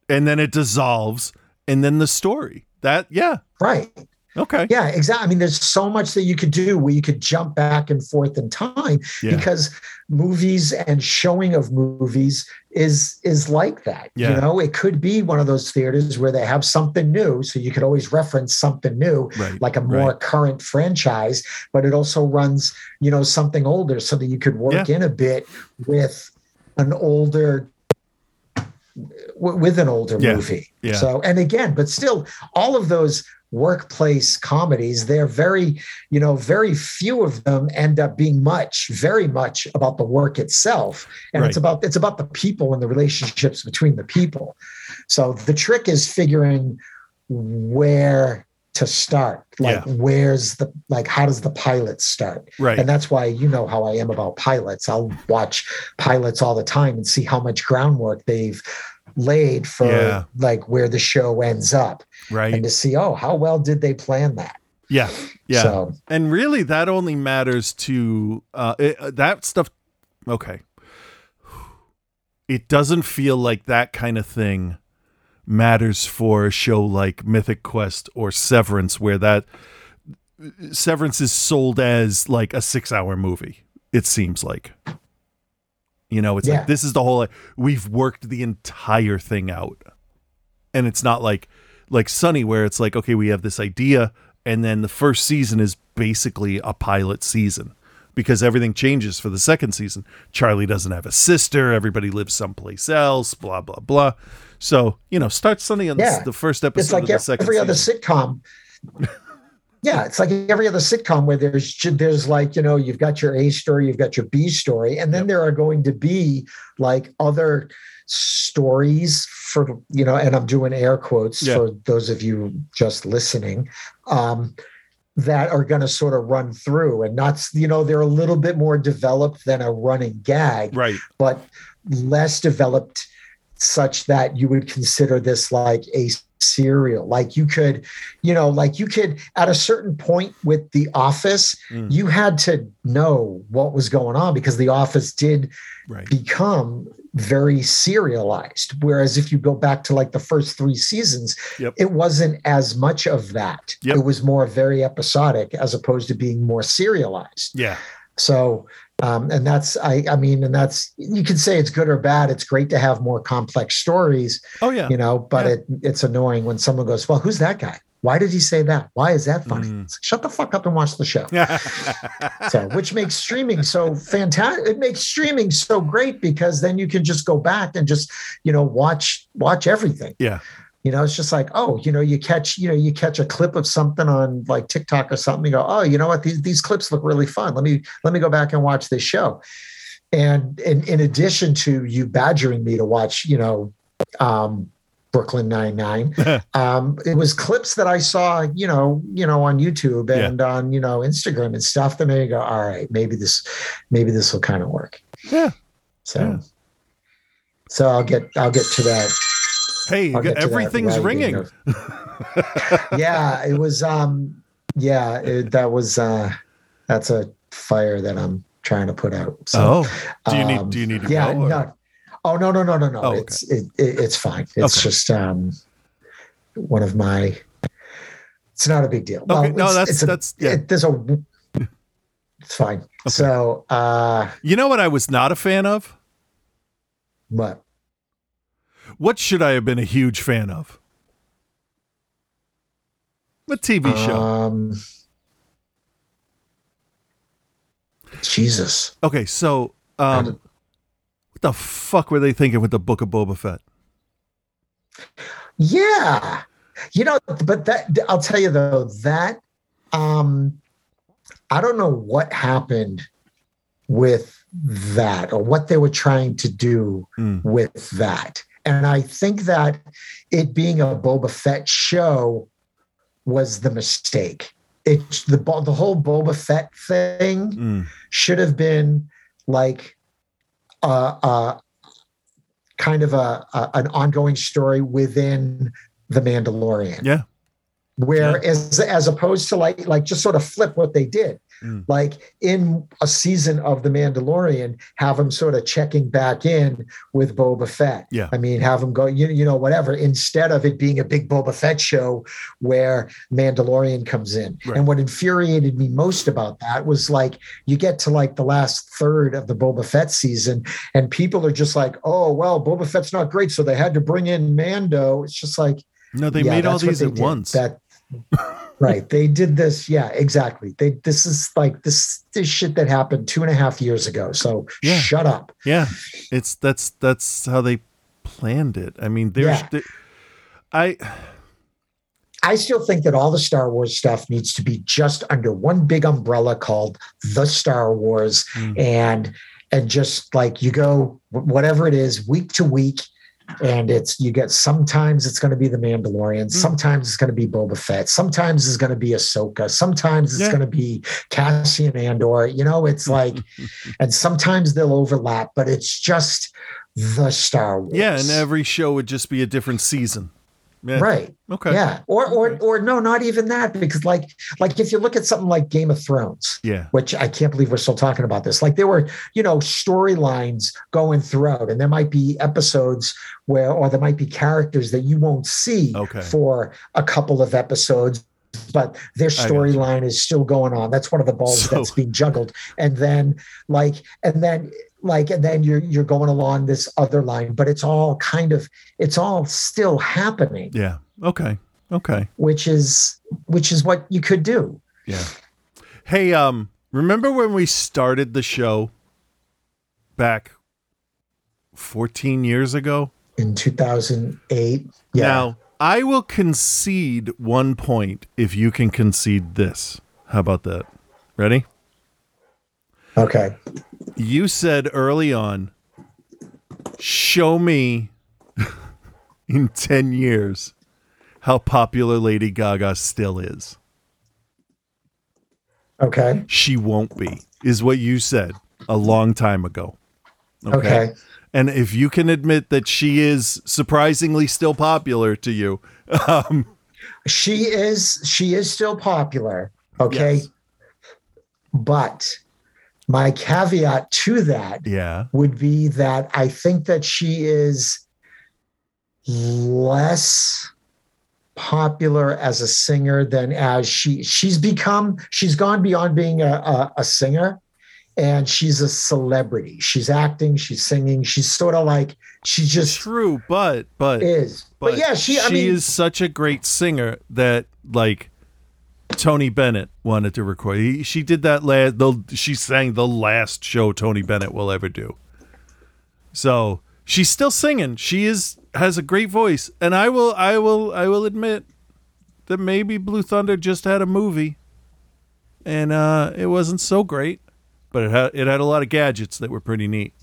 and then it dissolves, and then the story. That yeah, Right. Okay, Yeah, exactly. I mean, there's so much that you could do where you could jump back and forth in time Yeah. because movies and showing of movies is is like that. Yeah. You know, it could be one of those theaters where they have something new, so you could always reference something new, Right, like a more right. current franchise, but it also runs, you know, something older so that you could work in a bit with an older with an older Yeah, movie. yeah. So, and again, but still, all of those workplace comedies, they're very, you know, very few of them end up being much, very much about the work itself. And it's about it's about the people and the relationships between the people. So the trick is figuring where to start. Like Yeah. where's the like how does the pilot start? right, And that's why you know how I am about pilots. I'll watch pilots all the time and see how much groundwork they've laid for Yeah. like where the show ends up right, and to see, oh, how well did they plan that? yeah, yeah. So and really, that only matters to uh, it, uh, that stuff. Okay, it doesn't feel like that kind of thing matters for a show like Mythic Quest or Severance, where that Severance is sold as like a six-hour movie. It seems like, you know, it's Yeah. like this is the whole. We've worked the entire thing out, and it's not like like Sunny, where it's like, okay, we have this idea, and then the first season is basically a pilot season because everything changes for the second season. Charlie doesn't have a sister. Everybody lives someplace else. Blah blah blah. So you know, start Sunny on the- Yeah. the, first episode it's like of the second every other sitcom. *laughs* Yeah, it's like every other sitcom where there's there's like you know you've got your A story, you've got your B story, and then there are going to be like other stories for you know, and I'm doing air quotes Yeah. for those of you just listening, um, that are going to sort of run through, and not you know they're a little bit more developed than a running gag, Right. but less developed such that you would consider this like a serial like you could you know like you could at a certain point with the office Mm. you had to know what was going on because the office did Right. become very serialized whereas if you go back to like the first three seasons Yep. it wasn't as much of that Yep. it was more very episodic as opposed to being more serialized Yeah. so, um, and that's, I, I mean, and that's, you can say it's good or bad. It's great to have more complex stories, Oh yeah. you know, but Yeah. it, it's annoying when someone goes, well, who's that guy? Why did he say that? Why is that funny? Mm. Like, Shut the fuck up and watch the show. *laughs* So, which makes streaming so fantastic. It makes streaming so great because then you can just go back and just, you know, watch, watch everything. yeah. You know, it's just like, oh, you know, you catch, you know, you catch a clip of something on like TikTok or something. You go, oh, you know what? These these clips look really fun. Let me let me go back and watch this show. And in, in addition to you badgering me to watch, you know, um, Brooklyn Nine Nine, *laughs* um, it was clips that I saw, you know, you know, on YouTube Yeah. and on you know Instagram and stuff. That made me go, all right, maybe this, maybe this will kind of work. Yeah. So, Yeah. so I'll get I'll get to that Hey, I'll get that everything's ringing. *laughs* yeah, it was. Um, yeah, it, that was. Uh, that's a fire that I'm trying to put out. So, oh. Do you need um, do you need to yeah, go? no. Oh no no no no no! Oh, okay. It's it, it, it's fine. It's Okay. just um, one of my. It's not a big deal. Okay, no, that's- it's a, that's- yeah. it- there's a. It's fine. So, uh, You know what I was not a fan of? what? What should I have been a huge fan of? A TV show. Um, Jesus. Okay, so um, did- what the fuck were they thinking with the Book of Boba Fett? Yeah. You know, but that I'll tell you though, that um I don't know what happened with that or what they were trying to do Mm. with that. And I think that it being a Boba Fett show was the mistake. It the the whole Boba Fett thing Mm. should have been like a, a kind of a, a an ongoing story within the Mandalorian. Yeah. Where as as opposed to like like just sort of flip what they did. Mm. Like in a season of The Mandalorian, have them sort of checking back in with Boba Fett. Yeah. I mean, have them go, you, you know, whatever, instead of it being a big Boba Fett show where Mandalorian comes in. Right. And what infuriated me most about that was like, you get to like the last third of the Boba Fett season, and people are just like, oh, well, Boba Fett's not great. So they had to bring in Mando. It's just like, No, they yeah, made all these at did. once. That *laughs* right. They did this. Yeah, exactly. They this is like this this shit that happened two and a half years ago. So Yeah. shut up. yeah, it's that's that's how they planned it. I mean, there's Yeah. the, I I still think that all the Star Wars stuff needs to be just under one big umbrella called the Star Wars, Mm. and and just like you go whatever it is week to week. And it's you get sometimes it's going to be the Mandalorian, mm. sometimes it's going to be Boba Fett, sometimes it's going to be Ahsoka, sometimes it's Yeah. going to be Cassian Andor. You know, it's *laughs* like, and sometimes they'll overlap, but it's just the Star Wars. yeah, and every show would just be a different season. Yeah. right. Okay. Yeah. Or or or no, not even that. Because like like if you look at something like Game of Thrones, Yeah. which I can't believe we're still talking about this. Like there were, you know, storylines going throughout, and there might be episodes where or there might be characters that you won't see Okay. for a couple of episodes. But their storyline is still going on. That's one of the balls So- that's being juggled. And then like, and then like, and then you're you're going along this other line, but it's all kind of it's all still happening Yeah. Okay. Okay. which is which is what you could do. Yeah. Hey, um, remember when we started the show back 14 years ago? In 2008, yeah, Now, I will concede one point if you can concede this. How about that? Ready? Okay. You said early on, show me *laughs* in 10 years how popular Lady Gaga still is. Okay. She won't be, is what you said a long time ago. Okay. And if you can admit that she is surprisingly still popular to you, um, She is she is still popular. Okay. Yes. But my caveat to that yeah. would be that I think that she is less popular as a singer than as she she's become she's gone beyond being a, a, a singer and she's a celebrity she's acting she's singing she's sort of like she just True, but but is but, yeah she, I mean is such a great singer that like Tony Bennett wanted to record. He, she did that last. The, she sang the last show Tony Bennett will ever do. So she's still singing. She is has a great voice, and I will I will I will admit that maybe Blue Thunder just had a movie, and uh, it wasn't so great, but it had it had a lot of gadgets that were pretty neat.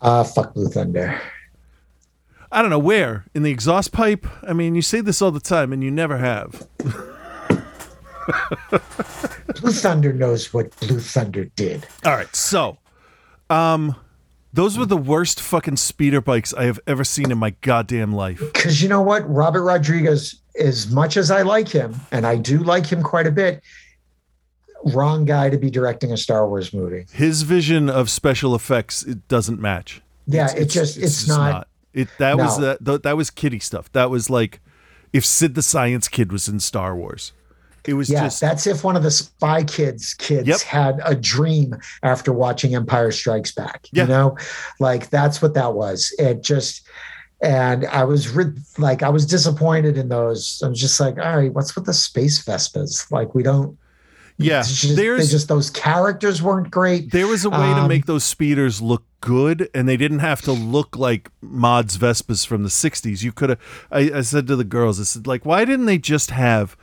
uh fuck blue thunder I don't know where in the exhaust pipe. I mean, you say this all the time, and you never have. blue thunder knows what blue thunder did All right, so, um, those were the worst fucking speeder bikes I have ever seen in my goddamn life. because you know what robert rodriguez as much as i like him and i do like him quite a bit wrong guy to be directing a star wars movie His vision of special effects it doesn't match. yeah It's- it it's- just it's, not, It that was No. Uh, that that was kiddie stuff. That was like if Sid the Science Kid was in Star Wars. It was yeah just that's if one of the spy kids kids Yep. had a dream after watching empire strikes back Yeah. you know like that's what that was it just and i was re- like i was disappointed in those i'm just like all right what's with the space vespas like we don't yeah. just, There's just those characters weren't great There was a way to Um, make those speeders look good, and they didn't have to look like Mod's Vespas from the '60s. You could have. I, I said to the girls, I said, like, why didn't they just have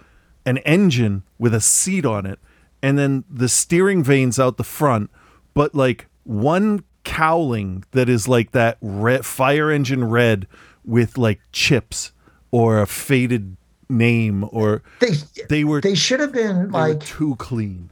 an engine with a seat on it, and then the steering vanes out the front, but like one cowling that is like that red fire engine red with like chips or a faded name, or they they were they should have been like too clean.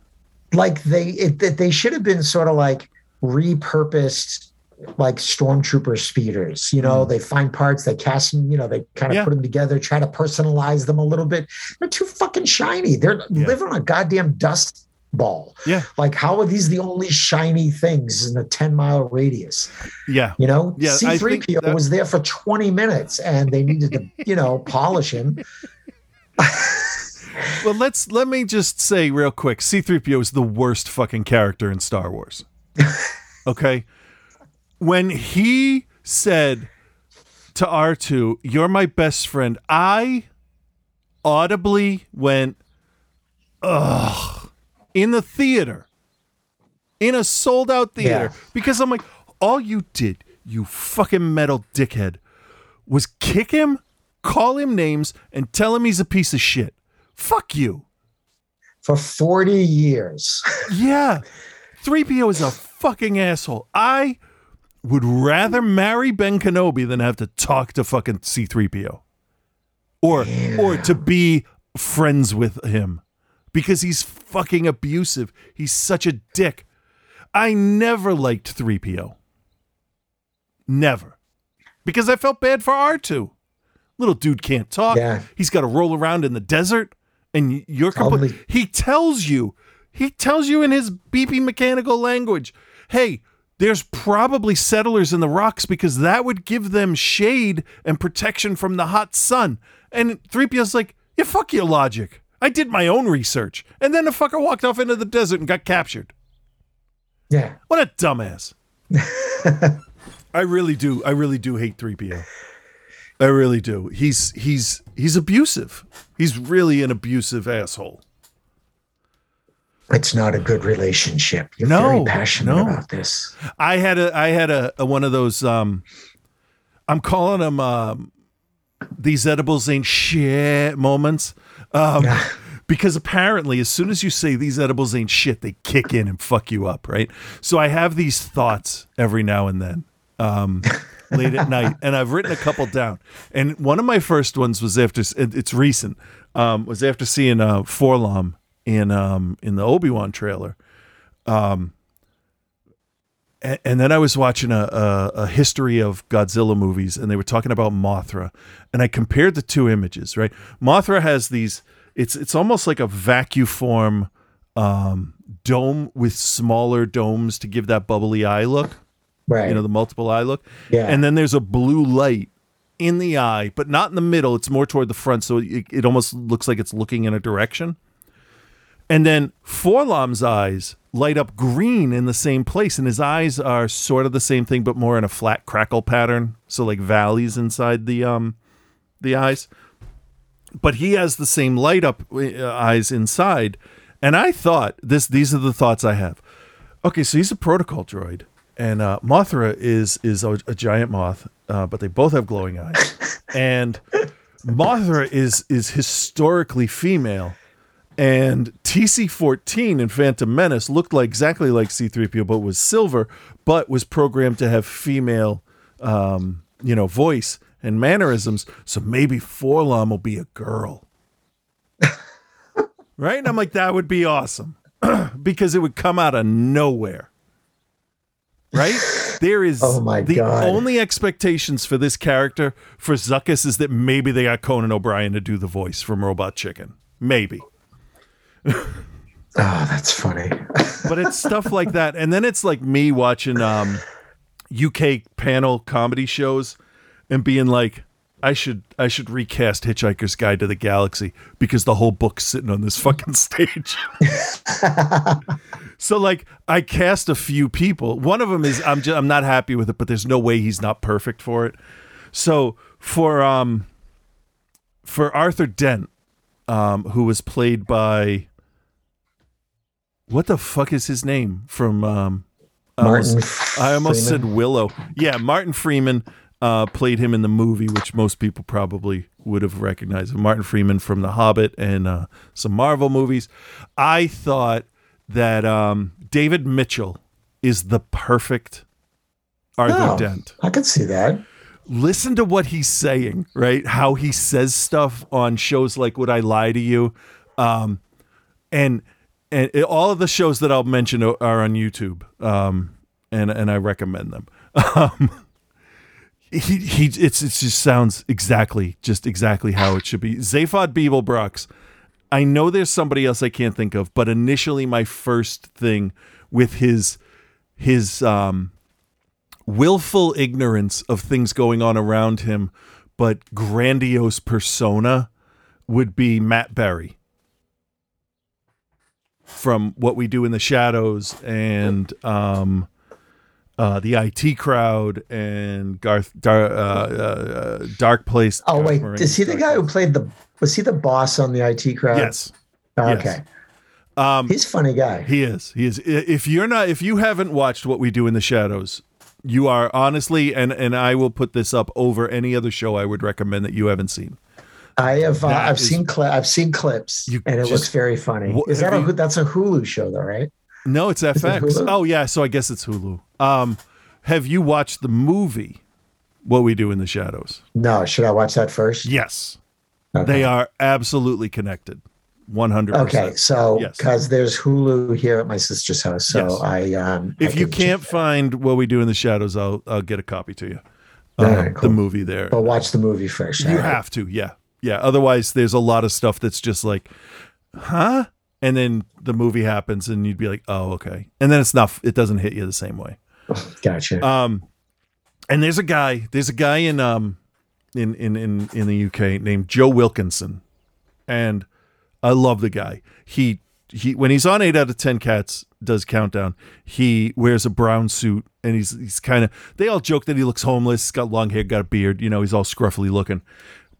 like they it, that they should have been sort of like repurposed like stormtrooper speeders you know mm. they find parts they cast them you know they kind of. Yeah. put them together try to personalize them a little bit they're too fucking shiny they're Yeah. living on a goddamn dust ball Yeah, like how are these the only shiny things in a 10 mile radius yeah. you know Yeah, c3po that- was there for 20 minutes and they needed to you know polish him *laughs* Well, let's let me just say real quick: C-3PO is the worst fucking character in Star Wars. *laughs* Okay, when he said to R2, "You're my best friend," I audibly went, "Ugh!" in the theater, in a sold-out theater, Yeah. because I'm like, all you did, you fucking metal dickhead, was kick him, call him names, and tell him he's a piece of shit. Fuck you. for 40 years *laughs* Yeah. 3PO is a fucking asshole. I would rather marry Ben Kenobi than have to talk to fucking C3PO. Or or to be friends with him because he's fucking abusive. He's such a dick. I never liked 3PO. Never. Because I felt bad for R2. Little dude can't talk. Yeah. He's got to roll around in the desert and you're compl- he tells you he tells you in his beepy mechanical language hey there's probably settlers in the rocks because that would give them shade and protection from the hot sun. And 3PO's like yeah fuck your logic. I did my own research. And then the fucker walked off into the desert and got captured. Yeah. What a dumbass. *laughs* I really do I really do hate 3PO I really do he's he's he's abusive he's really an abusive asshole it's not a good relationship. You're No, very passionate no. about this. I had a I had a, a one of those um I'm calling them um these edibles ain't shit moments. Um, *laughs* because apparently, as soon as you say these edibles ain't shit, they kick in and fuck you up, right? So I have these thoughts every now and then, um, late at night, and I've written a couple down. And one of my first ones was after it's recent, um, was after seeing uh, 4-LOM in um, in the Obi Wan trailer. And, and then I was watching a, a, a history of Godzilla movies, and they were talking about Mothra, and I compared the two images. Right, Mothra has these. It's it's almost like a vacuform um, dome with smaller domes to give that bubbly eye look. Right. You know, the multiple eye look. Yeah. And then there's a blue light in the eye, but not in the middle. It's more toward the front, so it, it almost looks like it's looking in a direction. And then 4-LOM's eyes light up green in the same place, and his eyes are sort of the same thing, but more in a flat crackle pattern. So like valleys inside the um the eyes. But he has the same light up uh, eyes inside. And I thought this these are the thoughts I have. Okay, so he's a protocol droid, and uh, Mothra is is a, a giant moth, uh, but they both have glowing eyes. *laughs* and Mothra is is historically female, and TC-14 in Phantom Menace looked like exactly like C-3PO, but was silver, but was programmed to have female, um, you know, voice and mannerisms. So maybe 4-LOM will be a girl, *laughs* right? And I'm like, that would be awesome *clears throat* because it would come out of nowhere, right? There is *laughs* Oh my the God. only expectations for this character for Zuckuss is that maybe they got Conan O'Brien to do the voice from Robot Chicken, maybe. Oh, that's funny. *laughs* but it's stuff like that and then it's like me watching um uk panel comedy shows and being like i should i should recast hitchhiker's guide to the galaxy because the whole book's sitting on this fucking *laughs* stage. *laughs* So like i cast a few people. One of them is i'm just i'm not happy with it but there's no way he's not perfect for it. So for um for arthur dent um who was played by what the fuck is his name from um I almost, I almost said Willow. Yeah, Martin Freeman uh, played him in the movie, which most people probably would have recognized. Martin Freeman from The Hobbit and uh, some Marvel movies. I thought that um, David Mitchell is the perfect Arthur Oh, Dent I could see that. listen to what he's saying, right? How he says stuff on shows like Would I Lie to You? Um, and and it- all of the shows that I'll mention are are on YouTube, um, and and I recommend them. *laughs* Um, he he, it's it just sounds exactly just exactly how it should be. Zaphod Beeblebrox. I know there's somebody else I can't think of, but initially my first thing with his his um willful ignorance of things going on around him, but grandiose persona would be Matt Berry from What We Do in the Shadows and um, uh, the IT Crowd and Garth Dar- uh, uh, Dark Place. Oh Garth wait, is he the Dark guy who played the? Was he the boss on the IT crowd? Yes, Oh, yes. Okay. um, He's a funny guy. he is. He is. If you're not, if you haven't watched What We Do in the Shadows, you are honestly, and and I will put this up over any other show I would recommend that you haven't seen. I have. Uh, I've is- seen cli- I've seen clips, and it just- looks very funny. Is that a you- that's a Hulu show though, right? No, it's FX. Hulu? Oh yeah, so I guess it's Hulu. Um, have you watched the movie What We Do in the Shadows? No, should I watch that first? Yes. Okay. They are absolutely connected. 100%. Okay, so Yes. because there's Hulu here at my sister's house, so Yes. I um. If I you can can't find What We Do in the Shadows, I'll I'll get a copy to you. Uh, All right, The movie there. but watch the movie first. You right? have to, yeah. Yeah. Otherwise, there's a lot of stuff that's just like, huh? And then the movie happens and you'd be like, oh, okay. And then it's not, it doesn't hit you the same way. *laughs* Gotcha. Um, and there's a guy, there's a guy in, um, in, in, in, in the UK named Joe Wilkinson. And I love the guy. He, he, when he's on eight out of 10 cats does countdown, he wears a brown suit and he's, he's kind of, they all joke that he looks homeless. He's got long hair, got a beard, you know, he's all scruffily looking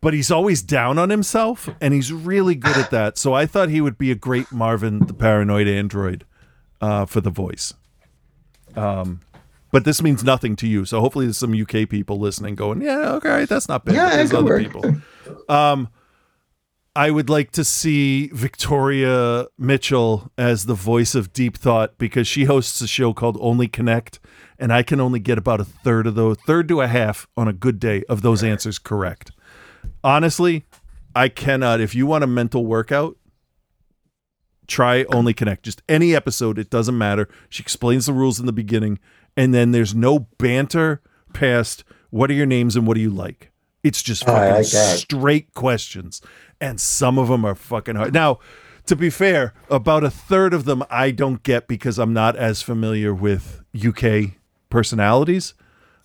but he's always down on himself and he's really good at that. So I thought he would be a great Marvin the paranoid android uh, for the voice. Um, but this means nothing to you. So hopefully there's some UK people listening going, yeah, okay, that's not bad. Yeah, there's other work. people. Um, I would like to see Victoria Mitchell as the voice of Deep Thought because she hosts a show called Only Connect, and I can only get about a third of those, third to a half on a good day of those answers correct. Honestly, I cannot. If you want a mental workout, try Only Connect. Just any episode, it doesn't matter. She explains the rules in the beginning, and then there's no banter past what are your names and what do you like. It's just Oh, fucking like straight questions, and some of them are fucking hard. Now, to be fair, about a third of them I don't get because I'm not as familiar with UK personalities.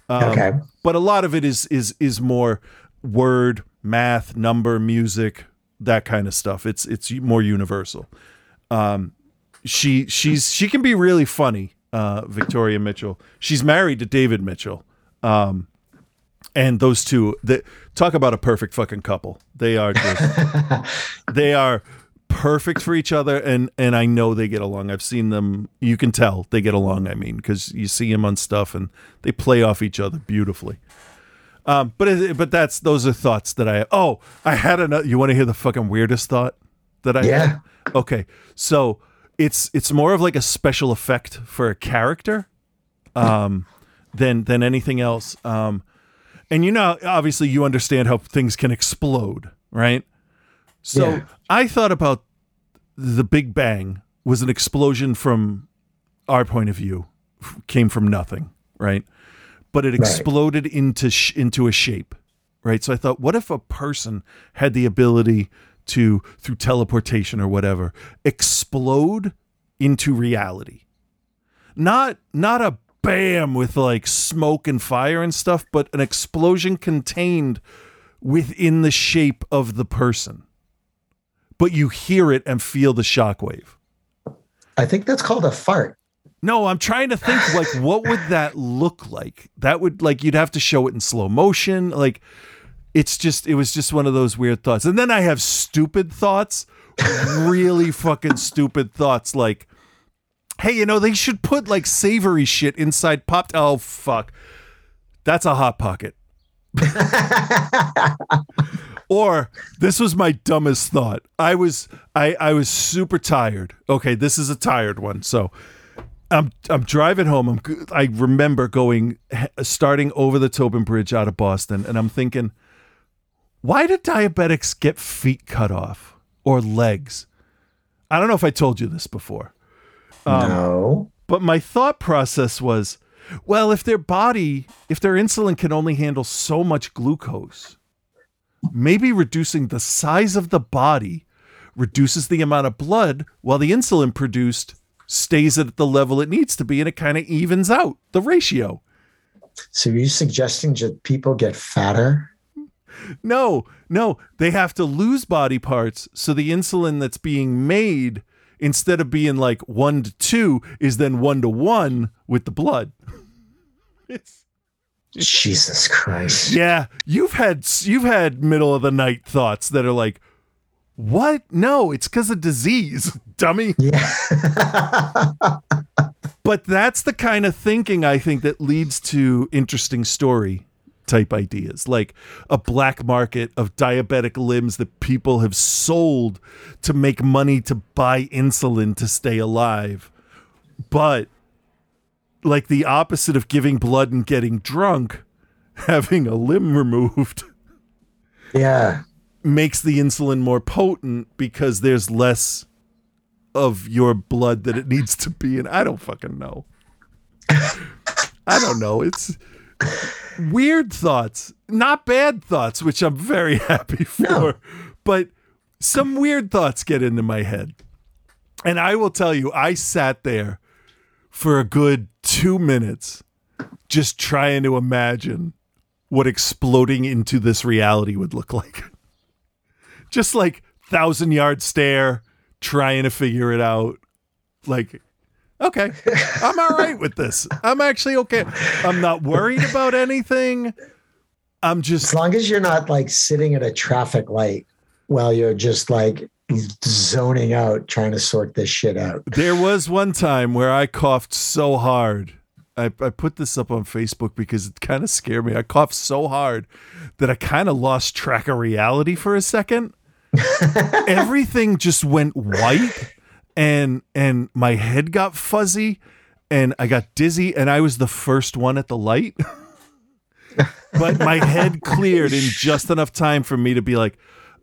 Um, okay. but a lot of it is is is more word, math, number, music, that kind of stuff. It's it's more universal. Um, she she's she can be really funny. Uh, Victoria Mitchell. She's married to David Mitchell. Um, and those two, that talk about a perfect fucking couple. They are just *laughs* they are perfect for each other and and I know they get along. I've seen them you can tell they get along I mean cuz you see them on stuff and they play off each other beautifully. Um but it, but that's those are thoughts that I Oh, I had another you want to hear the fucking weirdest thought that I Yeah. had? Okay. So it's it's more of like a special effect for a character um than than anything else. Um and you know obviously you understand how things can explode, right? So Yeah. I thought about the Big Bang was an explosion from our point of view, came from nothing, right? But it exploded into sh- into a shape, right? So I thought, what if a person had the ability to, through teleportation or whatever, explode into reality? Not not a bam with like smoke and fire and stuff, but an explosion contained within the shape of the person but you hear it and feel the shockwave. I think that's called a fart. No, I'm trying to think like what would that look like? That would like you'd have to show it in slow motion. Like it's just it was just one of those weird thoughts. And then I have stupid thoughts, really *laughs* fucking stupid thoughts like hey, you know, they should put like savory shit inside popped oh fuck. That's a hot pocket. *laughs* or this was my dumbest thought. I was I I was super tired. Okay, this is a tired one. So I'm I'm driving home. I'm I remember going starting over the Tobin Bridge out of Boston, and I'm thinking, why do diabetics get feet cut off or legs? I don't know if I told you this before. Um, no. But my thought process was, well, if their body, if their insulin can only handle so much glucose, maybe reducing the size of the body reduces the amount of blood while the insulin produced stays at the level it needs to be and it kind of evens out the ratio. So are you suggesting that people get fatter? No, no, they have to lose body parts so the insulin that's being made instead of being like 1 to 2 is then 1 to 1 with the blood. *laughs* It's Jesus Christ. Yeah, you've had you've had middle of the night thoughts that are like, "What? No, it's because of disease, *laughs* dummy." Yeah. *laughs* But that's the kind of thinking I think that leads to interesting story type ideas, like a black market of diabetic limbs that people have sold to make money to buy insulin to stay alive. But like the opposite of giving blood and getting drunk, *laughs* having a limb *laughs* removed yeah. makes the insulin more potent because there's less of your blood that it needs to be and I don't fucking know. *laughs* I don't know. It's weird thoughts, not bad thoughts, which I'm very *laughs* happy for, No. but some weird thoughts get into my head. And I will tell you, I sat there for a good 2 minutes just trying to imagine what exploding into this reality would look *laughs* like. Just like thousand yard stare, trying to figure it out. Like, okay, I'm all right with this. I'm actually okay. I'm not worried about anything. I'm just As long as you're not like sitting at a traffic light while you're just like zoning out trying to sort this shit out. there was one time where I coughed so hard. I, I put this up on Facebook because it kind of scared me. I coughed so hard that I kind of lost track of reality for a second. *laughs* Everything just went white and and my head got fuzzy and I got dizzy and I was the first one at the light. *laughs* but my head cleared in just enough time for me to be like,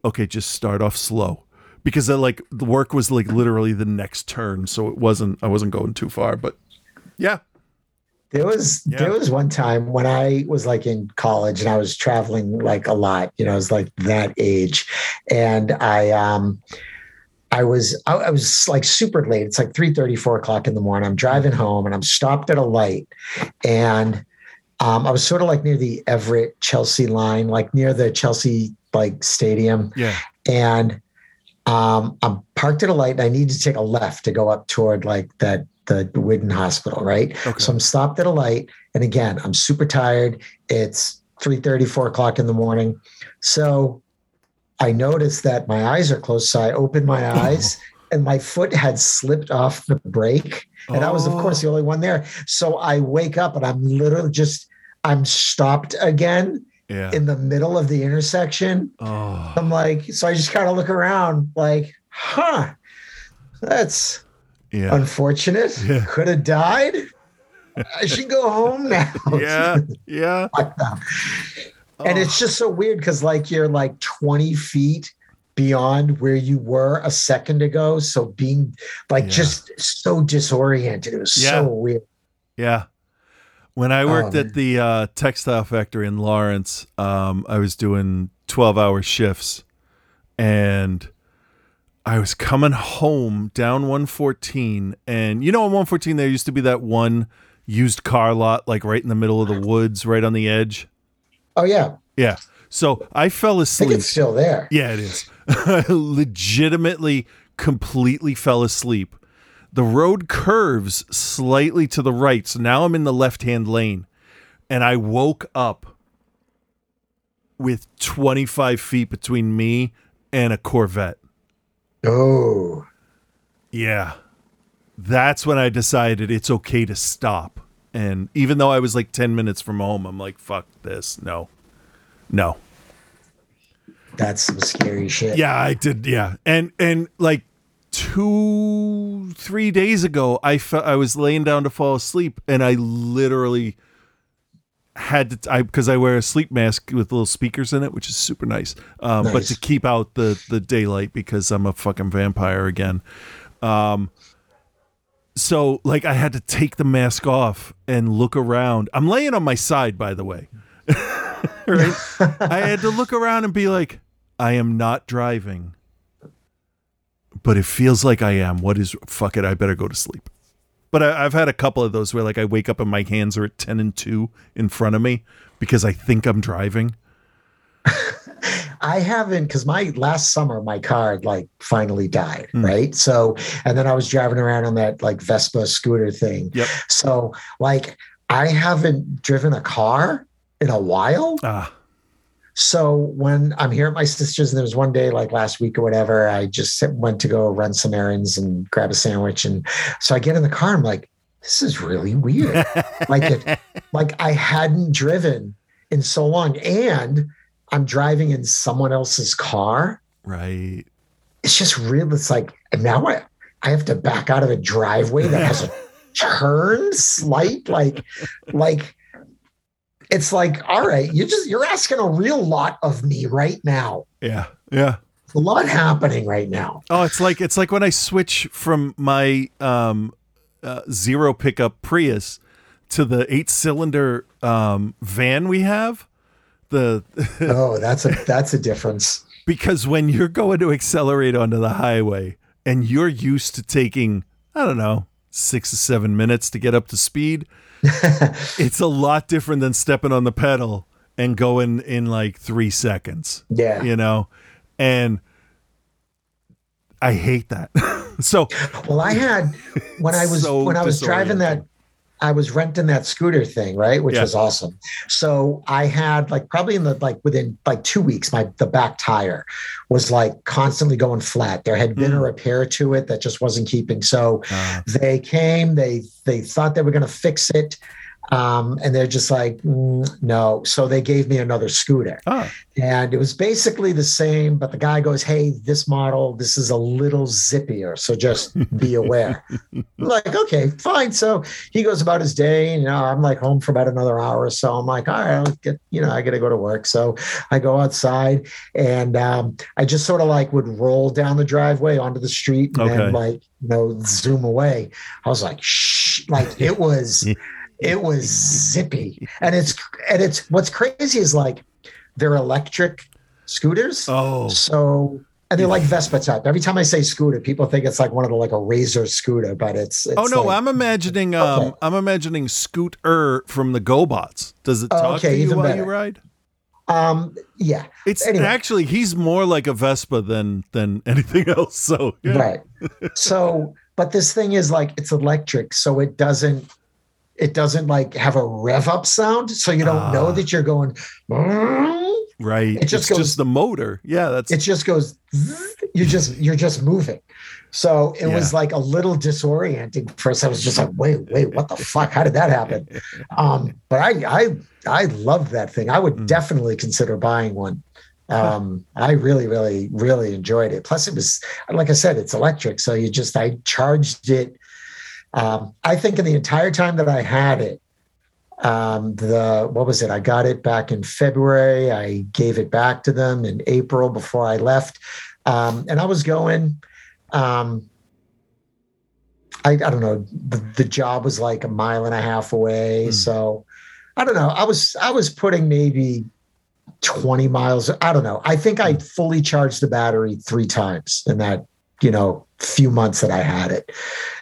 okay, just start off slow. Because uh, like the work was like literally the next turn, so it wasn't I wasn't going too far, but yeah. There was Yeah. there was one time when I was like in college and I was traveling like a lot, you know, I was like that age. And I um I was I, I was like super late. It's like 3 4 o'clock in the morning. I'm driving home and I'm stopped at a light. And um, I was sort of like near the Everett Chelsea line, like near the Chelsea like stadium. Yeah. And um, I'm parked at a light and I need to take a left to go up toward like that the Whidden Hospital, right? Okay. So I'm stopped at a light, and again, I'm super tired. It's 3 4 o'clock in the morning. So I noticed that my eyes are closed. So I opened my oh. eyes and my foot had slipped off the brake. And I was, of course, the oh. only one there. So I wake up and I'm literally just, I'm stopped again Yeah. in the middle of the intersection. oh. I'm like, so I just kind of look around like, huh, that's Yeah. unfortunate. *laughs* Yeah. Could have died. I should go home now. Yeah. Yeah. *laughs* And it's just so weird because like you're like 20 feet beyond where you were a second ago. So being like Yeah. just so disoriented. It was Yeah. so weird. Yeah. When I worked Oh, at the uh, textile factory in Lawrence, um, I was doing 12 hour shifts and I was coming home down 114. And you know, on 114, there used to be that one used car lot, like right in the middle of the woods, right on the edge. Oh yeah. Yeah. So I fell I asleep. think it's still there. Yeah, it is. I *laughs* legitimately, completely fell asleep. The road curves slightly to the right. So now I'm in the left hand lane. And I woke up with 25 feet between me and a Corvette. Oh. Yeah. That's when I decided it's okay to stop. And even though I was like 10 minutes from home, I'm like, fuck this. No. No. That's some scary shit. Yeah, I did. Yeah, and and like two, three days ago, I felt I was laying down to fall asleep, and I literally had to I because I wear a sleep mask with little speakers in it, which is super nice. Um, But to keep out the the daylight because I'm a fucking vampire again. Um, so like I had to take the mask off and look around. I'm laying on my side, by the way. *laughs* right? *laughs* I had to look around and be like, I am not driving, but it feels like I am. What is, fuck it, I better go to sleep. But I, I've had a couple of those where like I wake up and my hands are at 10 and 2 in front of me because I think I'm driving. *laughs* I haven't because my last summer my car like finally died, Hmm. right? So and then I was driving around on that like Vespa scooter thing. Yep. So like I haven't driven a car in a while. Ah, So when I'm here at my sister's, and there was one day like last week or whatever, I just went to go run some errands and grab a sandwich, and so I get in the car. I'm like, this is really weird. *laughs* like it, like I hadn't driven in so long, and I'm driving in someone else's car. right. It's just real. It's like now I I have to back out of a driveway that has a *laughs* turn slight like like it's like all right you just you're asking a real lot of me right now Yeah. Yeah. a lot happening right now Oh, it's like it's like when I switch from my um, uh, zero pickup Prius to the eight cylinder um, van we have. The *laughs* oh that's a that's a difference because when you're going to accelerate onto the highway and you're used to taking I don't know six to seven minutes to get up to speed, *laughs* it's a lot different than stepping on the pedal and going in like three seconds. yeah You know, and I hate that. *laughs* so well i had when i was So when i was driving that. I was renting that scooter thing right which Yeah. was awesome. So i had like probably in the like within like two weeks my the back tire was like constantly going flat. There had been a Mm. repair to it that just wasn't keeping. So uh, they came they they thought they were going to fix it Um, and they're just like, "Mm, no. So they gave me another scooter. Ah, And it was basically the same, but the guy goes, Hey, this model, this is a little zippier. So just be aware. *laughs* I'm like, okay, fine. So he goes about his day. You know, I'm like home for about another hour or so. I'm like, all right, I'll get, you know, I got to go to work. So I go outside and um, I just sort of like would roll down the driveway onto the street and Okay. then like, you know, zoom away. I was like, shh, like it was, *laughs* it was zippy. And it's, and it's, what's crazy is like, they're electric scooters. oh, So and they're like Vespa type. Every time I say scooter, people think it's like one of the like a razor scooter, but it's, it's oh no, like- I'm imagining. Um, Okay. I'm imagining Scooter from the GoBots. Does it talk okay, to you while better. you ride? um yeah It's Anyway. actually he's more like a Vespa than than *laughs* anything else. So yeah. right. So but this thing is like it's electric, so it doesn't it doesn't like have a rev up sound, so you don't know Ah. that you're going. Right. It just it's goes- just the motor. Yeah, that's It just goes. You're just you're just moving. So it was like a little disorienting. First, I was just like, "Wait, wait, what the fuck? How did that happen?" *laughs* Um, but I I I love that thing. I would Mm. definitely consider buying one. Um, I really, really, really enjoyed it. Plus, it was like I said, it's electric, so you just I charged it. Um, I think in the entire time that I had it, um, the what was it? I got it back in February. I gave it back to them in April before I left, um, and I was going. Um, I, I don't know. The, the job was like a mile and a half away, Hmm. so I don't know. I was I was putting maybe 20 miles. I don't know. I think I fully charged the battery three times in that, you know, few months that I had it.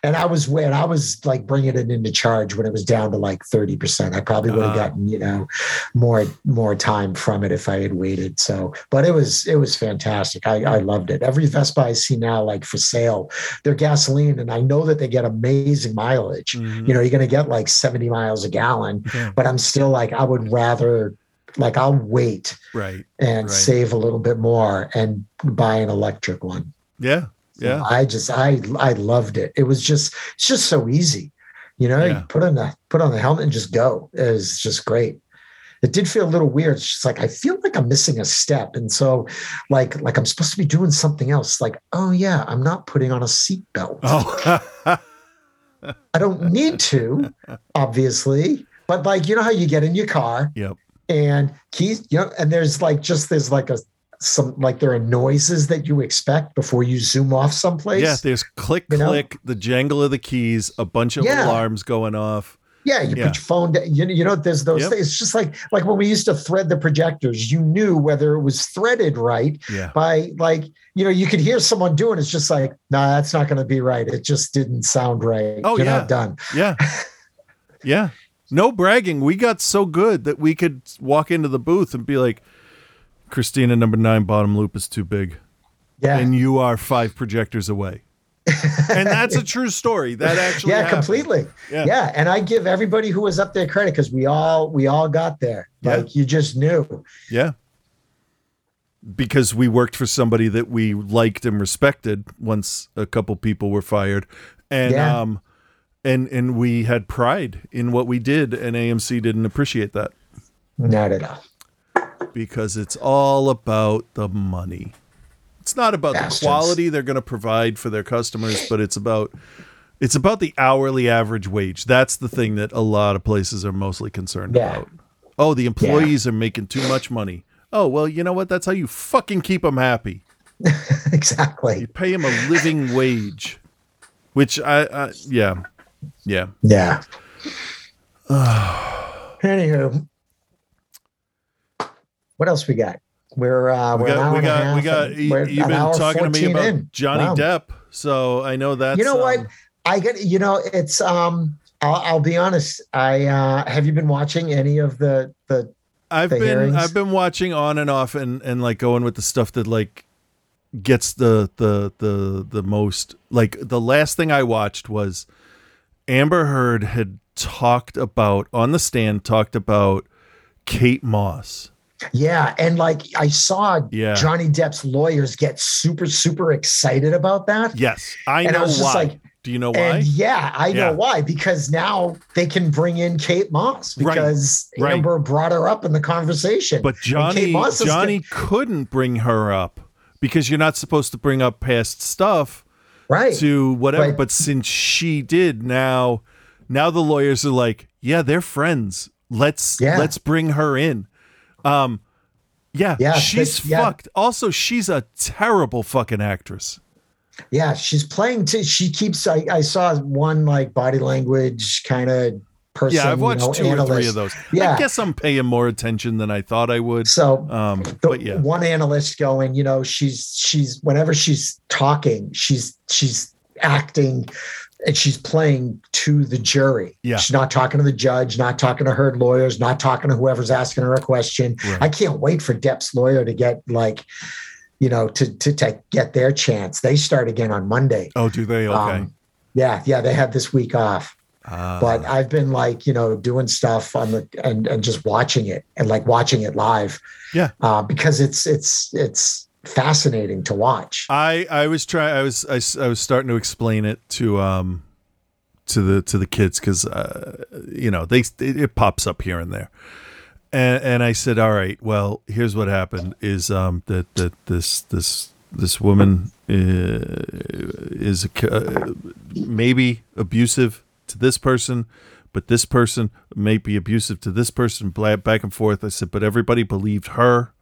And I was when I was like bringing it into charge when it was down to like 30%. I probably would have Ah. gotten, you know, more, more time from it if I had waited. So, but it was, it was fantastic. I, I loved it. Every Vespa I see now, like for sale, they're gasoline. And I know that they get amazing mileage. Mhm. You know, you're going to get like 70 miles a gallon, Yeah. but I'm still like, I would rather, like, I'll wait right. and Right. save a little bit more and buy an electric one. Yeah. So Yeah. I just I I loved it. It was just it's just so easy. You know, Yeah. you put on the put on the helmet and just go. It was just great. It did feel a little weird. It's just like I feel like I'm missing a step. And so like like I'm supposed to be doing something else. Like, oh yeah, I'm not putting on a seatbelt. Oh. *laughs* I don't need to, obviously. But like, you know how you get in your car yep. and keys, you know, and there's like just there's like a some like there are noises that you expect before you zoom off someplace. Yeah. There's click You know? click, the jangle of the keys, a bunch of Yeah. alarms going off. Yeah, you Yeah. put your phone down. You, you know, there's those Yep. things. It's just like like when we used to thread the projectors, you knew whether it was threaded right Yeah. by like, you know, you could hear someone doing it. It's just like, nah, that's not going to be right. It just didn't sound right. Oh, You're yeah. not done. Yeah. *laughs* Yeah. No bragging. We got so good that we could walk into the booth and be like, Christina, number nine bottom loop is too big. Yeah. And you are five projectors away. *laughs* and that's a true story. That actually yeah, happened. completely. Yeah. Yeah. And I give everybody who was up there credit because we all we all got there. Yeah. Like you just knew. Yeah. Because we worked for somebody that we liked and respected once a couple people were fired. And Yeah. um and and we had pride in what we did and AMC didn't appreciate that Not at all. Because it's all about the money. It's not about Bastards. the quality they're going to provide for their customers, but it's about it's about the hourly average wage. That's the thing that a lot of places are mostly concerned Yeah. about. Oh, the employees are making too much money. Oh, well, you know what? That's how you fucking keep them happy. *laughs* exactly. You pay them a living wage, which I, I yeah, yeah. Yeah. *sighs* Anywho, what else we got? We're uh, We we're got, we got, we got. you, you've been talking to me about in. Johnny Wow. Depp, so I know that. You know what? um, I get. You know, it's. Um, I'll, I'll be honest. I uh, have you been watching any of the the I've the been hearings? I've been watching on and off and and like going with the stuff that like gets the the the the most like the last thing I watched was Amber Heard had talked about on the stand talked about Kate Moss. Yeah, and like I saw Yeah. Johnny Depp's lawyers get super super excited about that. Yes, I and know I was why. like, Do you know why? Yeah, I Yeah. know why. Because now they can bring in Kate Moss because Right. Amber brought her up in the conversation. But Johnny Kate Moss is Johnny couldn't bring her up because you're not supposed to bring up past stuff right. to whatever. Right. But since she did, now now the lawyers are like, yeah, they're friends. Let's Yeah. let's bring her in. Um, yeah, Yeah, she's but- yeah. fucked. Also, she's a terrible fucking actress. Yeah, she's playing. T- she keeps. I, I saw one like body language kind of person. Yeah, I've you watched know, two or three of those. Yeah. I guess I'm paying more attention than I thought I would. So, Um, but yeah, one analyst going, you know, she's she's whenever she's talking, she's she's acting and she's playing to the jury. Yeah. She's not talking to the judge, not talking to her lawyers, not talking to whoever's asking her a question. Right. I can't wait for Depp's lawyer to get like, you know, to to, to get their chance. They start again on Monday. oh, do they? Okay. Um, yeah, yeah, they had this week off. Ah. But I've been like, you know, doing stuff on the and and just watching it and like watching it live. Yeah. Uh, because it's it's it's fascinating to watch. I I was trying. I was I, I was starting to explain it to um to the to the kids because uh, you know they it, it pops up here and there, and and I said, all right, well, here's what happened: is um that that this this this woman uh, is c- uh, maybe abusive to this person. But this person may be abusive to this person, back and forth. I said, but everybody believed her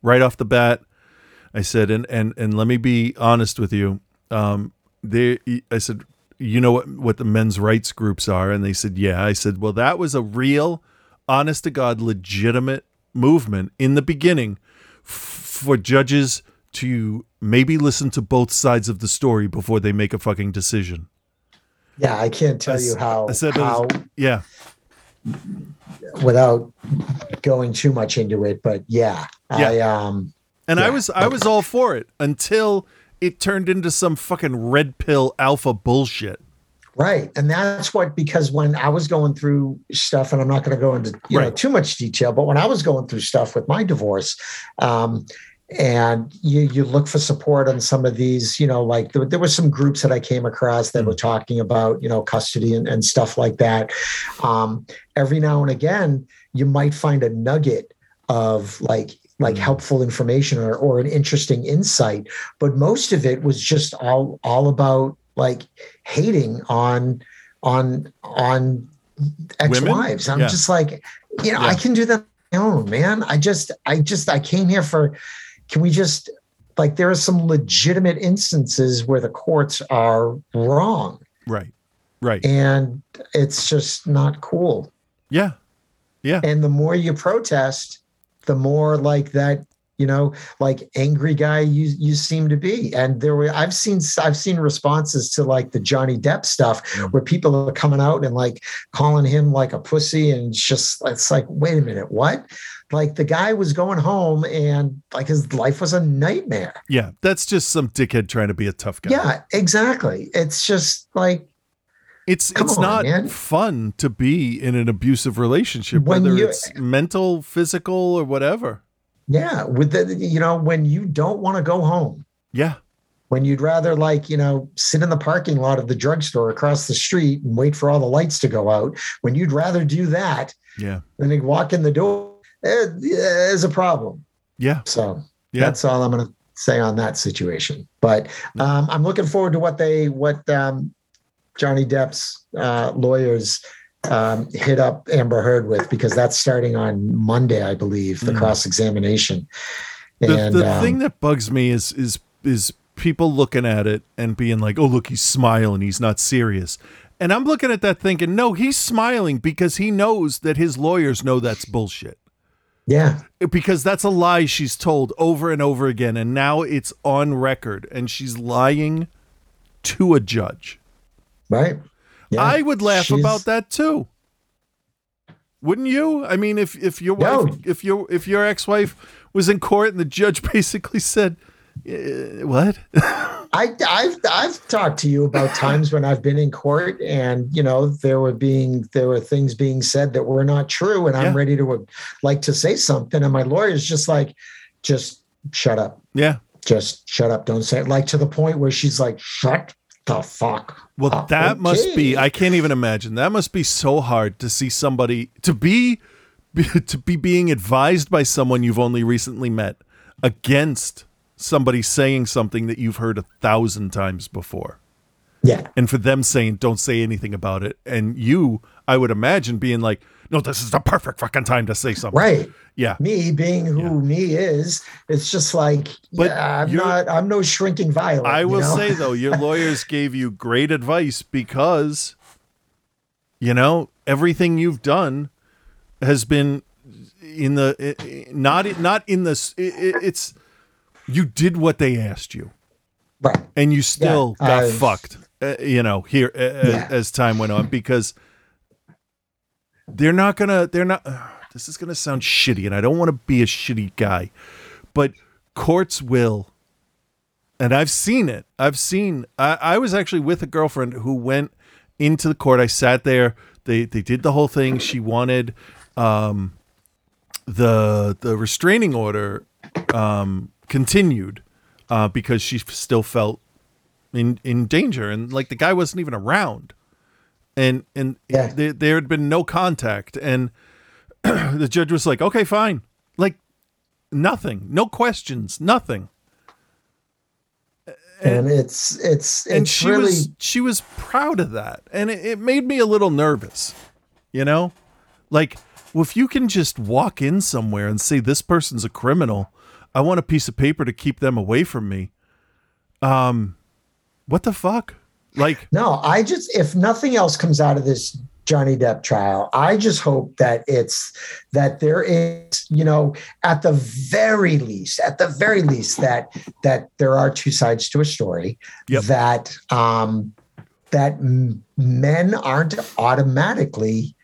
right off the bat. I said, and and and let me be honest with you. Um, they, I said, you know what what the men's rights groups are, and they said, yeah. I said, well, that was a real, honest to god, legitimate movement in the beginning f- for judges to maybe listen to both sides of the story before they make a fucking decision. Yeah, I can't tell I you how I said, how was- yeah, without going too much into it, but yeah, Yeah. I um and I Yeah. was I was all for it until it turned into some fucking red pill alpha bullshit. Right. And that's what, because when I was going through stuff, and I'm not going to go into you know too much detail, but when I was going through stuff with my divorce, um, and you you look for support on some of these, you know, like there, there were some groups that I came across that were talking about, you know, custody and, and stuff like that. Um, every now and again, you might find a nugget of like like hmm. helpful information or, or an interesting insight but most of it was just all all about like hating on on on ex-wives i'm Yeah. just like you know i can do that on my own man i just i just i came here for can we just like there are some legitimate instances where the courts are wrong Right. Right. and it's just not cool Yeah. Yeah. and the more you protest the more like that you know like angry guy you you seem to be and there were i've seen i've seen responses to like the johnny depp stuff where people are coming out and like calling him like a pussy and it's just it's like wait a minute what like the guy was going home and like his life was a nightmare Yeah. That's just some dickhead trying to be a tough guy. yeah exactly it's just like It's Come it's on, not man. fun to be in an abusive relationship, When whether it's mental, physical, or whatever. yeah with the you know when you don't want to go home Yeah. when you'd rather like you know sit in the parking lot of the drugstore across the street and wait for all the lights to go out when you'd rather do that Yeah. than walk in the door eh, there's a problem Yeah. so Yeah. that's all i'm going to say on that situation but um, i'm looking forward to what they what um, johnny depp's uh, lawyers um, hit up amber heard with because that's starting on monday i believe the Mm. cross examination The, the um, thing that bugs me is is is people looking at it and being like, "Oh, look, he's smiling. He's not serious." And I'm looking at that thinking, "No, he's smiling because he knows that his lawyers know that's bullshit." yeah because that's a lie she's told over and over again and now it's on record and she's lying to a judge right? Yeah. i would laugh She's- about that too. Wouldn't you? I mean if if your No. wife if your if your ex-wife was in court and the judge *laughs* basically said "Eh, what? *laughs* I, I've I've talked to you about times when I've been in court and you know there were being there were things being said that were not true and I'm ready to uh, like to say something and my lawyer's just like just shut up. Yeah. Just shut up. Don't say it. Like to the point where she's like shut the fuck? Well, Uh, that must be. I can't even imagine. That must be so hard to see somebody to be, be to be being advised by someone you've only recently met against somebody saying something that you've heard a thousand times before, yeah. and for them saying don't say anything about it, and you, I would imagine, being like, no, this is the perfect fucking time to say something. Right. Yeah. Me being who Yeah. me is, it's just like But yeah, I'm not I'm no shrinking violet. I you will know? say though, *laughs* your lawyers gave you great advice because you know, everything you've done has been in the not not in this i- i- it's you did what they asked you right. and you still Yeah, got I've- fucked uh, you know here uh, Yeah. as time went on because they're not gonna they're not this is gonna sound shitty and i don't want to be a shitty guy but courts will and i've seen it. I've seen I, I was actually with a girlfriend who went into the court. I sat there. They they did the whole thing. She wanted um the the restraining order um continued uh because she still felt in in danger and like the guy wasn't even around and and Yeah. there, there had been no contact. And *clears throat* the judge was like okay fine. Like nothing. No questions. Nothing. And it's it's and it's she really was she was proud of that. And it, it made me a little nervous you know? Like well, if you can just walk in somewhere and say this person's a criminal. I want a piece of paper to keep them away from me. Um what the fuck like No, I just if nothing else comes out of this Johnny Depp trial, I just hope that it's that there is, you know, at the very least, at the very least, that that there are two sides to a story. Yep. That um that men aren't automatically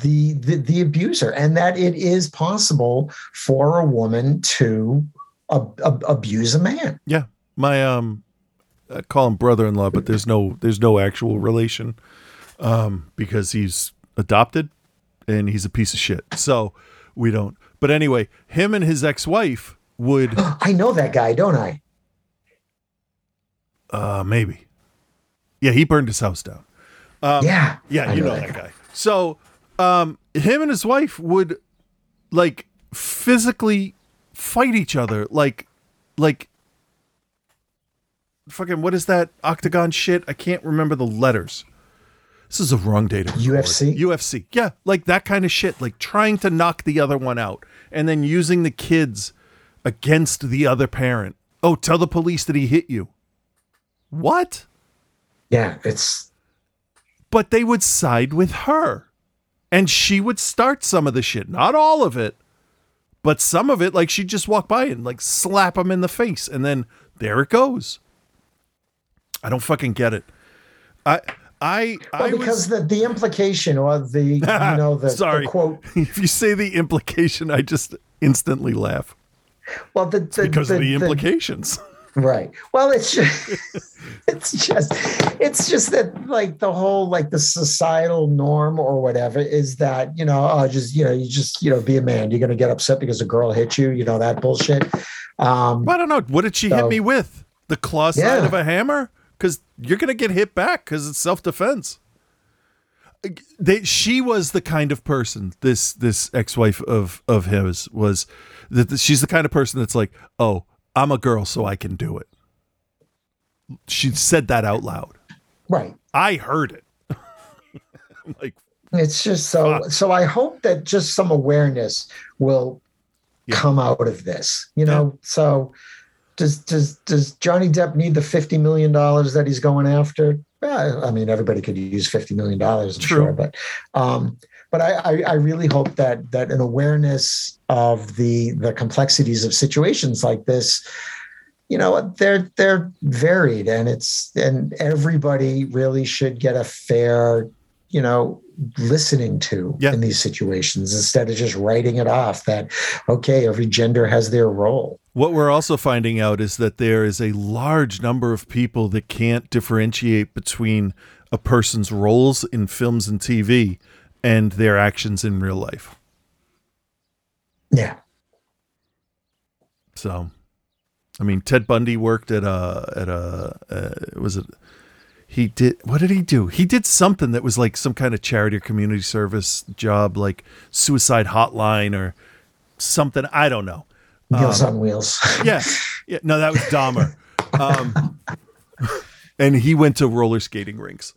the, the the abuser, and that it is possible for a woman to ab- ab- abuse a man. yeah my um I call him brother-in-law but there's no there's no actual relation um because he's adopted and he's a piece of shit so we don't but anyway him and his ex-wife would *gasps* I know that guy, don't I? uh maybe yeah he burned his house down Um, yeah. Yeah, you know that guy. So, um, him and his wife would like physically fight each other, like, like, fucking what is that octagon shit? I can't remember the letters. This is a wrong day to. UFC? UFC, yeah, like that kind of shit, like trying to knock the other one out, and then using the kids against the other parent. Oh, tell the police that he hit you. What? Yeah, it's but they would side with her. And she would start some of the shit. Not all of it, but some of it, like she'd just walk by and like slap him in the face. And then there it goes. I don't fucking get it. I, I, well, I because was, the the implication or the you *laughs* know the, the quote. *laughs* if you say the implication, I just instantly laugh Well, the, the because the, of the implications. *laughs* right. Well, it's just it's just it's just that like the whole like the societal norm or whatever is that you know oh just you know you just you know be a man. You're gonna get upset because a girl hit you. You know that bullshit. Um, I don't know. What did she hit me with? The claw side Yeah. of a hammer? Because you're gonna get hit back because it's self defense. They, she was the kind of person. This this ex wife of of his was that she's the kind of person that's like, oh, I'm a girl, so I can do it. She said that out loud. right. I heard it. *laughs* Like, It's just so so I hope that just some awareness will Yeah. come out of this. You know, so does does does Johnny Depp need the 50 million dollars that he's going after? Well, I mean, everybody could use 50 million dollars, I'm True. sure, but um but I, I I really hope that that an awareness of the the complexities of situations like this you know they're they're varied and it's and everybody really should get a fair you know listening to Yeah. in these situations instead of just writing it off that okay every gender has their role What we're also finding out is that there is a large number of people that can't differentiate between a person's roles in films and TV and their actions in real life. yeah So, I mean, Ted Bundy worked at a at a uh, was it? He did what did he do? He did something that was like some kind of charity or community service job, like suicide hotline or something. I don't know. Meals on Wheels. *laughs* Yeah, yeah. No, that was Dahmer. Um, and he went to roller skating rinks.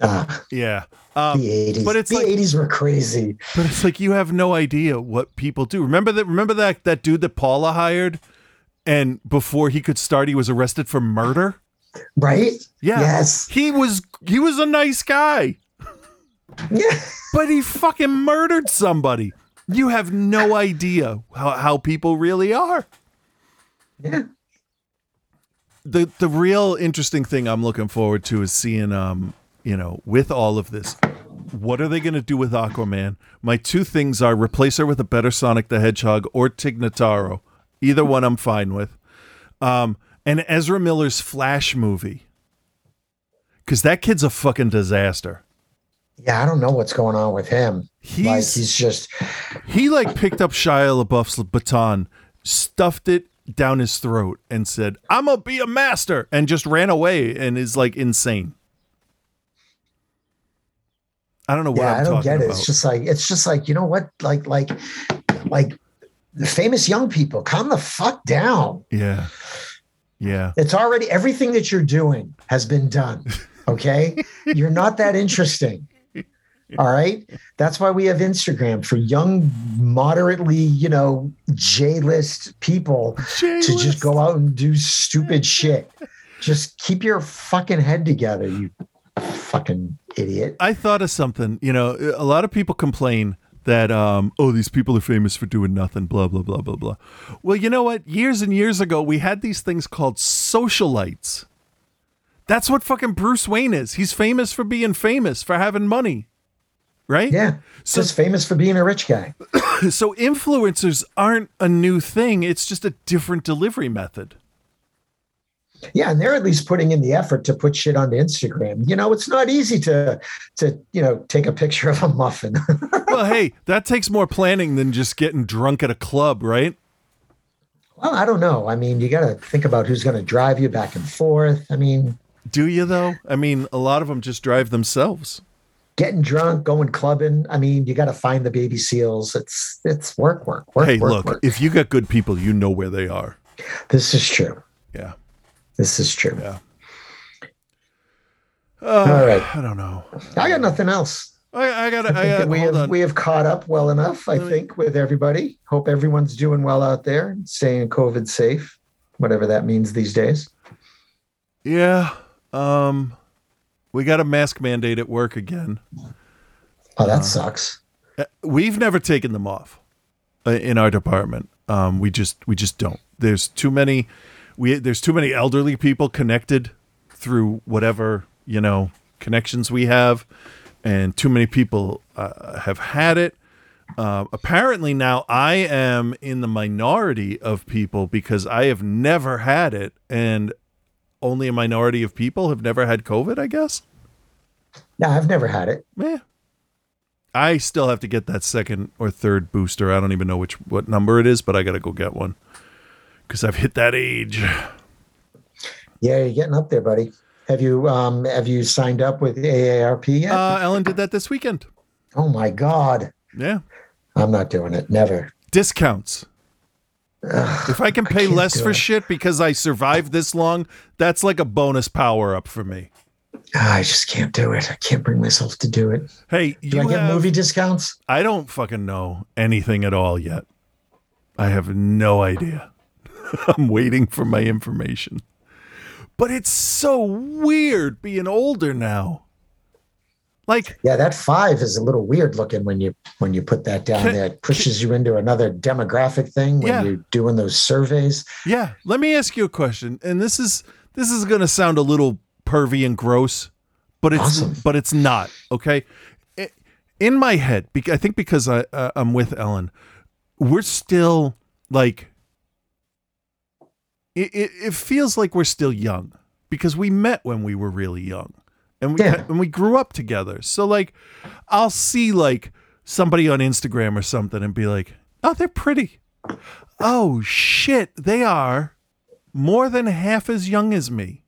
Ah, Yeah. Um, the eighties. but it's the like- eighties were crazy. But it's like you have no idea what people do. Remember that? Remember that that dude that Paula hired, and before he could start, he was arrested for murder. Right? Yeah. Yes. He was he was a nice guy, Yeah. but he fucking murdered somebody. You have no idea how, how people really are. Yeah. The the real interesting thing I'm looking forward to is seeing um, you know, with all of this, what are they gonna do with Aquaman? My two things are replace her with a better Sonic the Hedgehog or Tig Notaro. Either one I'm fine with. Um, and Ezra Miller's Flash movie. Cause that kid's a fucking disaster. Yeah, I don't know what's going on with him. like He's- he's just He like picked up Shia LaBeouf's baton, stuffed it down his throat, and said, "I'm gonna be a master," and just ran away and is like insane. I don't know what yeah, I'm I don't talking get it. about. It's just like it's just like you know what, like like like the famous young people, calm the fuck down. yeah, yeah, It's already everything that you're doing has been done. Okay, *laughs* you're not that interesting. *laughs* All right, that's why we have Instagram for young, moderately, you know, J list people to just go out and do stupid *laughs* shit. Just keep your fucking head together, you fucking idiot. I thought of something. You know, a lot of people complain that um, oh, these people are famous for doing nothing. Blah blah blah blah blah. Well, you know what? Years and years ago, we had these things called socialites. That's what fucking Bruce Wayne is. He's famous for being famous, for having money. Right? Yeah, So- just famous for being a rich guy. *coughs* So influencers aren't a new thing. It's just a different delivery method. Yeah, and they're at least putting in the effort to put shit onto Instagram. You know, it's not easy to to you know take a picture of a muffin. *laughs* well, hey, that takes more planning than just getting drunk at a club, right? well, I don't know. I mean, you got to think about who's going to drive you back and forth. I mean, Do you though? I mean, a lot of them just drive themselves. Getting drunk, going clubbing. I mean, you got to find the baby seals. It's it's work, work, work. hey, work, look, work. if you got good people, you know where they are. this is true. Yeah. This is true. Yeah. All right, I don't know. I got nothing else. I, I got. I I got. we have on. we have caught up well enough. I think with everybody. Hope everyone's doing well out there, staying COVID safe, whatever that means these days. yeah. Um, we got a mask mandate at work again. Oh, that sucks. Uh, We've never taken them off uh, in our department. Um, we just we just don't. There's too many. We there's too many elderly people connected through whatever you know connections we have, and too many people uh, have had it. Uh, apparently now I am in the minority of people because I have never had it, and only a minority of people have never had COVID. I guess. No, I've never had it. Eh. I still have to get that second or third booster. I don't even know which what number it is, but I got to go get one because I've hit that age. Yeah, you're getting up there, buddy. Have you um have you signed up with AARP yet? Uh, Ellen did that this weekend. oh my god. Yeah, I'm not doing it. Never. discounts. If I can pay can't less for it. shit because I survived this long, that's like a bonus power up for me. Ah, I just can't do it. I can't bring myself to do it. Hey, Do you I get have- movie discounts? I don't fucking know anything at all yet. I have no idea. *laughs* I'm waiting for my information. But it's so weird being older now. Like, Yeah, that five is a little weird looking when you when you put that down Can- there. It pushes you into another demographic thing when Yeah. you're doing those surveys. yeah, let me ask you a question. And this is this is going to sound a little pervy and gross, but it's Awesome. but it's not, okay? In my head, I think because I uh, I'm with Ellen, we're still like it, it, it feels like we're still young because we met when we were really young and we Yeah. and we grew up together. So like I'll see like somebody on Instagram or something and be like, "Oh, they're pretty." Oh shit, they are more than half as young as me.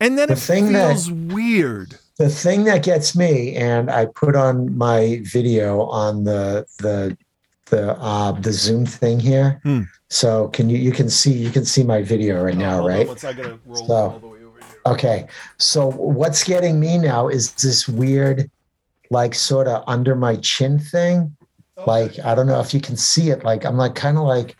And then The it thing that- feels weird. the thing that gets me, and I put on my video on the the the uh, the Zoom thing here. Hmm. So can you you can see you can see my video right now, right? I gotta roll So- Okay. So what's getting me now is this weird, like sort of under my chin thing. Like I don't know if you can see it. Like I'm like kind of like,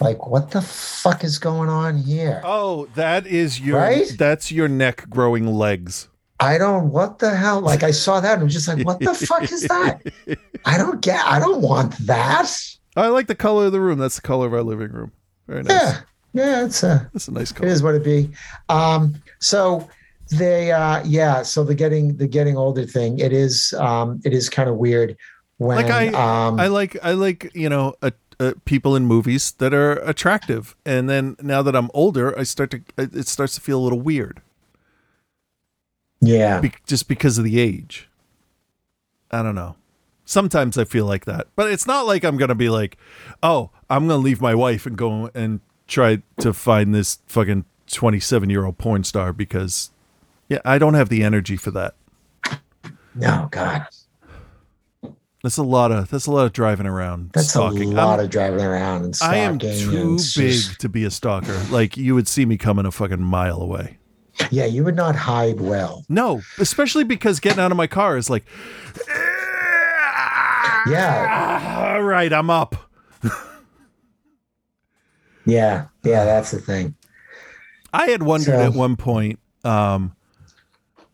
like what the fuck is going on here? Oh, that is your Right? that's your neck growing legs. I don't. What the hell? Like I saw that and I'm just like, what the fuck is that? *laughs* I don't get. I don't want that. I like the color of the room. That's the color of our living room. Very nice. Yeah. Yeah. It's a. That's a nice color. It is what it be. Um, so they uh yeah, so the getting the getting older thing, it is um it is kind of weird when Like I- um I like I like you know uh, uh, people in movies that are attractive, and then now that I'm older, I start to it it starts to feel a little weird, yeah. be- just because of the age. I don't know. Sometimes I feel like that, but it's not like I'm gonna be like, oh, I'm gonna leave my wife and go and try to find this fucking 27 year old porn star because, yeah, I don't have the energy for that. No, God. That's a lot of that's a lot of driving around. That's stalking. a lot I'm- of driving around and I am too big just- to be a stalker. Like you would see me coming a fucking mile away. Yeah, you would not hide well. No, especially because getting out of my car is like, Yeah. all right, I'm up. *laughs* Yeah. Yeah, that's the thing. I had wondered So- at one point um,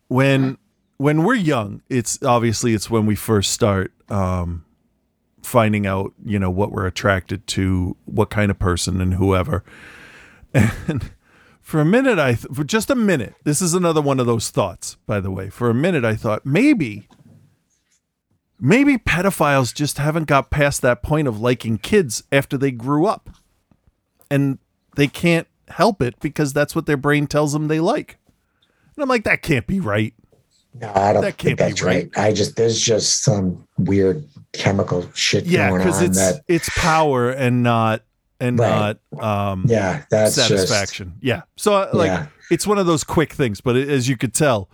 when when we're young. It's obviously it's when we first start um, finding out, you know, what we're attracted to, what kind of person, and whoever. *laughs* And for a minute, I th- for just a minute, this is another one of those thoughts. By the way, for a minute, I thought maybe. Maybe pedophiles just haven't got past that point of liking kids after they grew up. And they can't help it because that's what their brain tells them they like. And I'm like, that can't be right. No, I don't That think that's right. I just there's just some weird chemical shit Yeah, going because on it's that it's power and not and Right. not um yeah, that's satisfaction. yeah. So uh, like Yeah. it's one of those quick things, but it, as you could tell,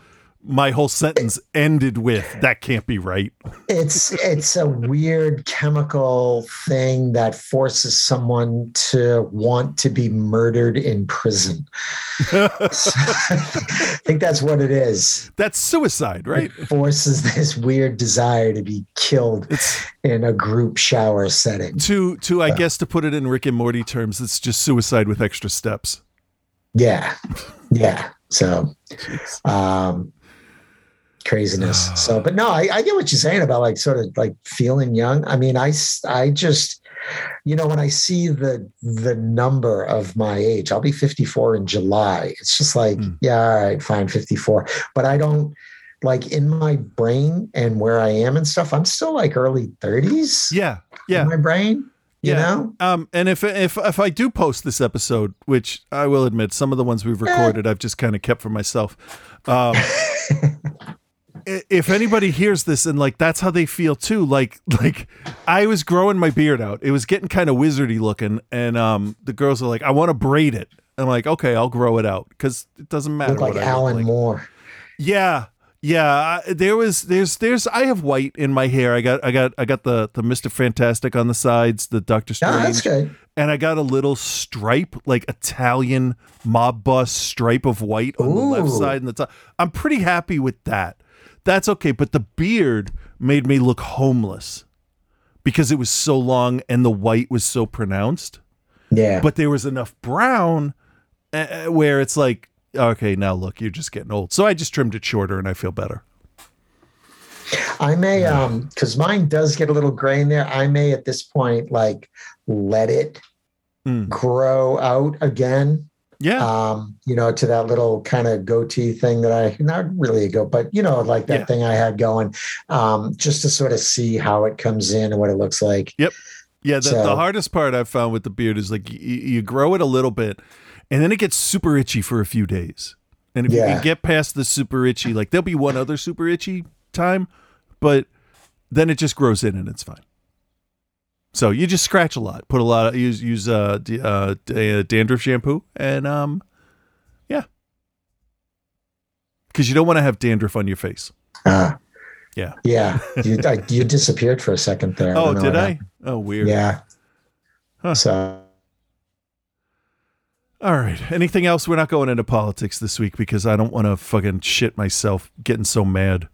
my whole sentence ended with that can't be right. it's it's a weird chemical thing that forces someone to want to be murdered in prison. I *laughs* *laughs* think that's what it is. That's suicide, right? It forces this weird desire to be killed in a group shower setting. To to I guess to put it in Rick and Morty terms, it's just suicide with extra steps. Yeah. Yeah. So um craziness. So but no, I, I get what you're saying about like sort of like feeling young. I mean, I, I just you know, when I see the the number of my age, I'll be 54 in July. It's just like, Mm. yeah, all right, fine, 54. But I don't like in my brain and where I am and stuff, I'm still like early 30s Yeah. Yeah. in my brain. You Yeah. know? Um, and if if if I do post this episode, which I will admit, some of the ones we've recorded, I've just kind of kept for myself. Um, *laughs* if anybody hears this and like that's how they feel too, like *laughs* like I was growing my beard out, it was getting kind of wizardy looking, and um, the girls are like, I want to braid it. I'm like, okay, I'll grow it out because it doesn't matter. Like Alan like. Moore. Yeah. Yeah, I, there was there's there's I have white in my hair. I got I got I got the the Mr. Fantastic on the sides, the Doctor No, Strange that's good. and I got a little stripe, like Italian mob boss stripe of white on the left side and the top. I'm pretty happy with that. That's okay, but the beard made me look homeless because it was so long and the white was so pronounced. Yeah. But there was enough brown uh, where it's like, okay, now look, you're just getting old. So I just trimmed it shorter and I feel better. I may um because mine does get a little gray in there. I may at this point like let it Mm. grow out again. Yeah. Um, you know, to that little kind of goatee thing that I not really a goat, but you know, like that Yeah. thing I had going, um, just to sort of see how it comes in and what it looks like. Yep. Yeah, the, the hardest part I've found with the beard is like you, you grow it a little bit, and then it gets super itchy for a few days. And if you can get past the super itchy, like there'll be one other super itchy time, but then it just grows in and it's fine. So you just scratch a lot, put a lot of use use uh, d- uh, d- uh dandruff shampoo, and um, yeah, because you don't want to have dandruff on your face. Ah, Yeah. yeah. You I, *laughs* you disappeared for a second there. Oh, don't did I? happened. Oh, weird. Yeah. Huh. So All right. Anything else? We're not going into politics this week because I don't want to fucking shit myself getting so mad.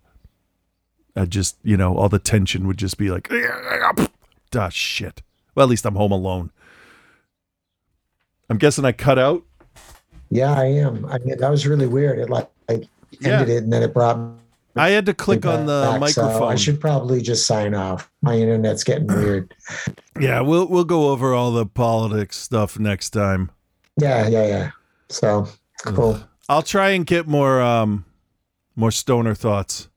I just, you know, all the tension would just be like, *laughs* ah, shit. Well, at least I'm home alone. I'm guessing I cut out. yeah, I am. I mean, that was really weird. It like I Yeah. ended it and then it brought me I had to click on the back, so microphone. I should probably just sign off. My internet's getting *sighs* weird. Yeah, we'll we'll go over all the politics stuff next time. Yeah, yeah, yeah. So cool. I'll try and get more um more stoner thoughts.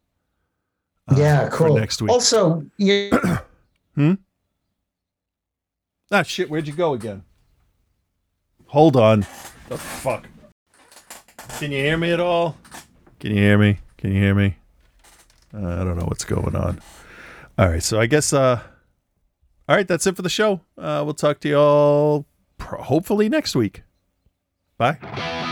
uh, yeah, cool. next week. Also, you, *clears throat* Ah, shit, where'd you go again? Hold on. The fuck? Can you hear me at all? Can you hear me? Can you hear me? Uh, I don't know what's going on. All right, so I guess, uh, all right, that's it for the show. Uh, we'll talk to you all pro- hopefully next week. Bye.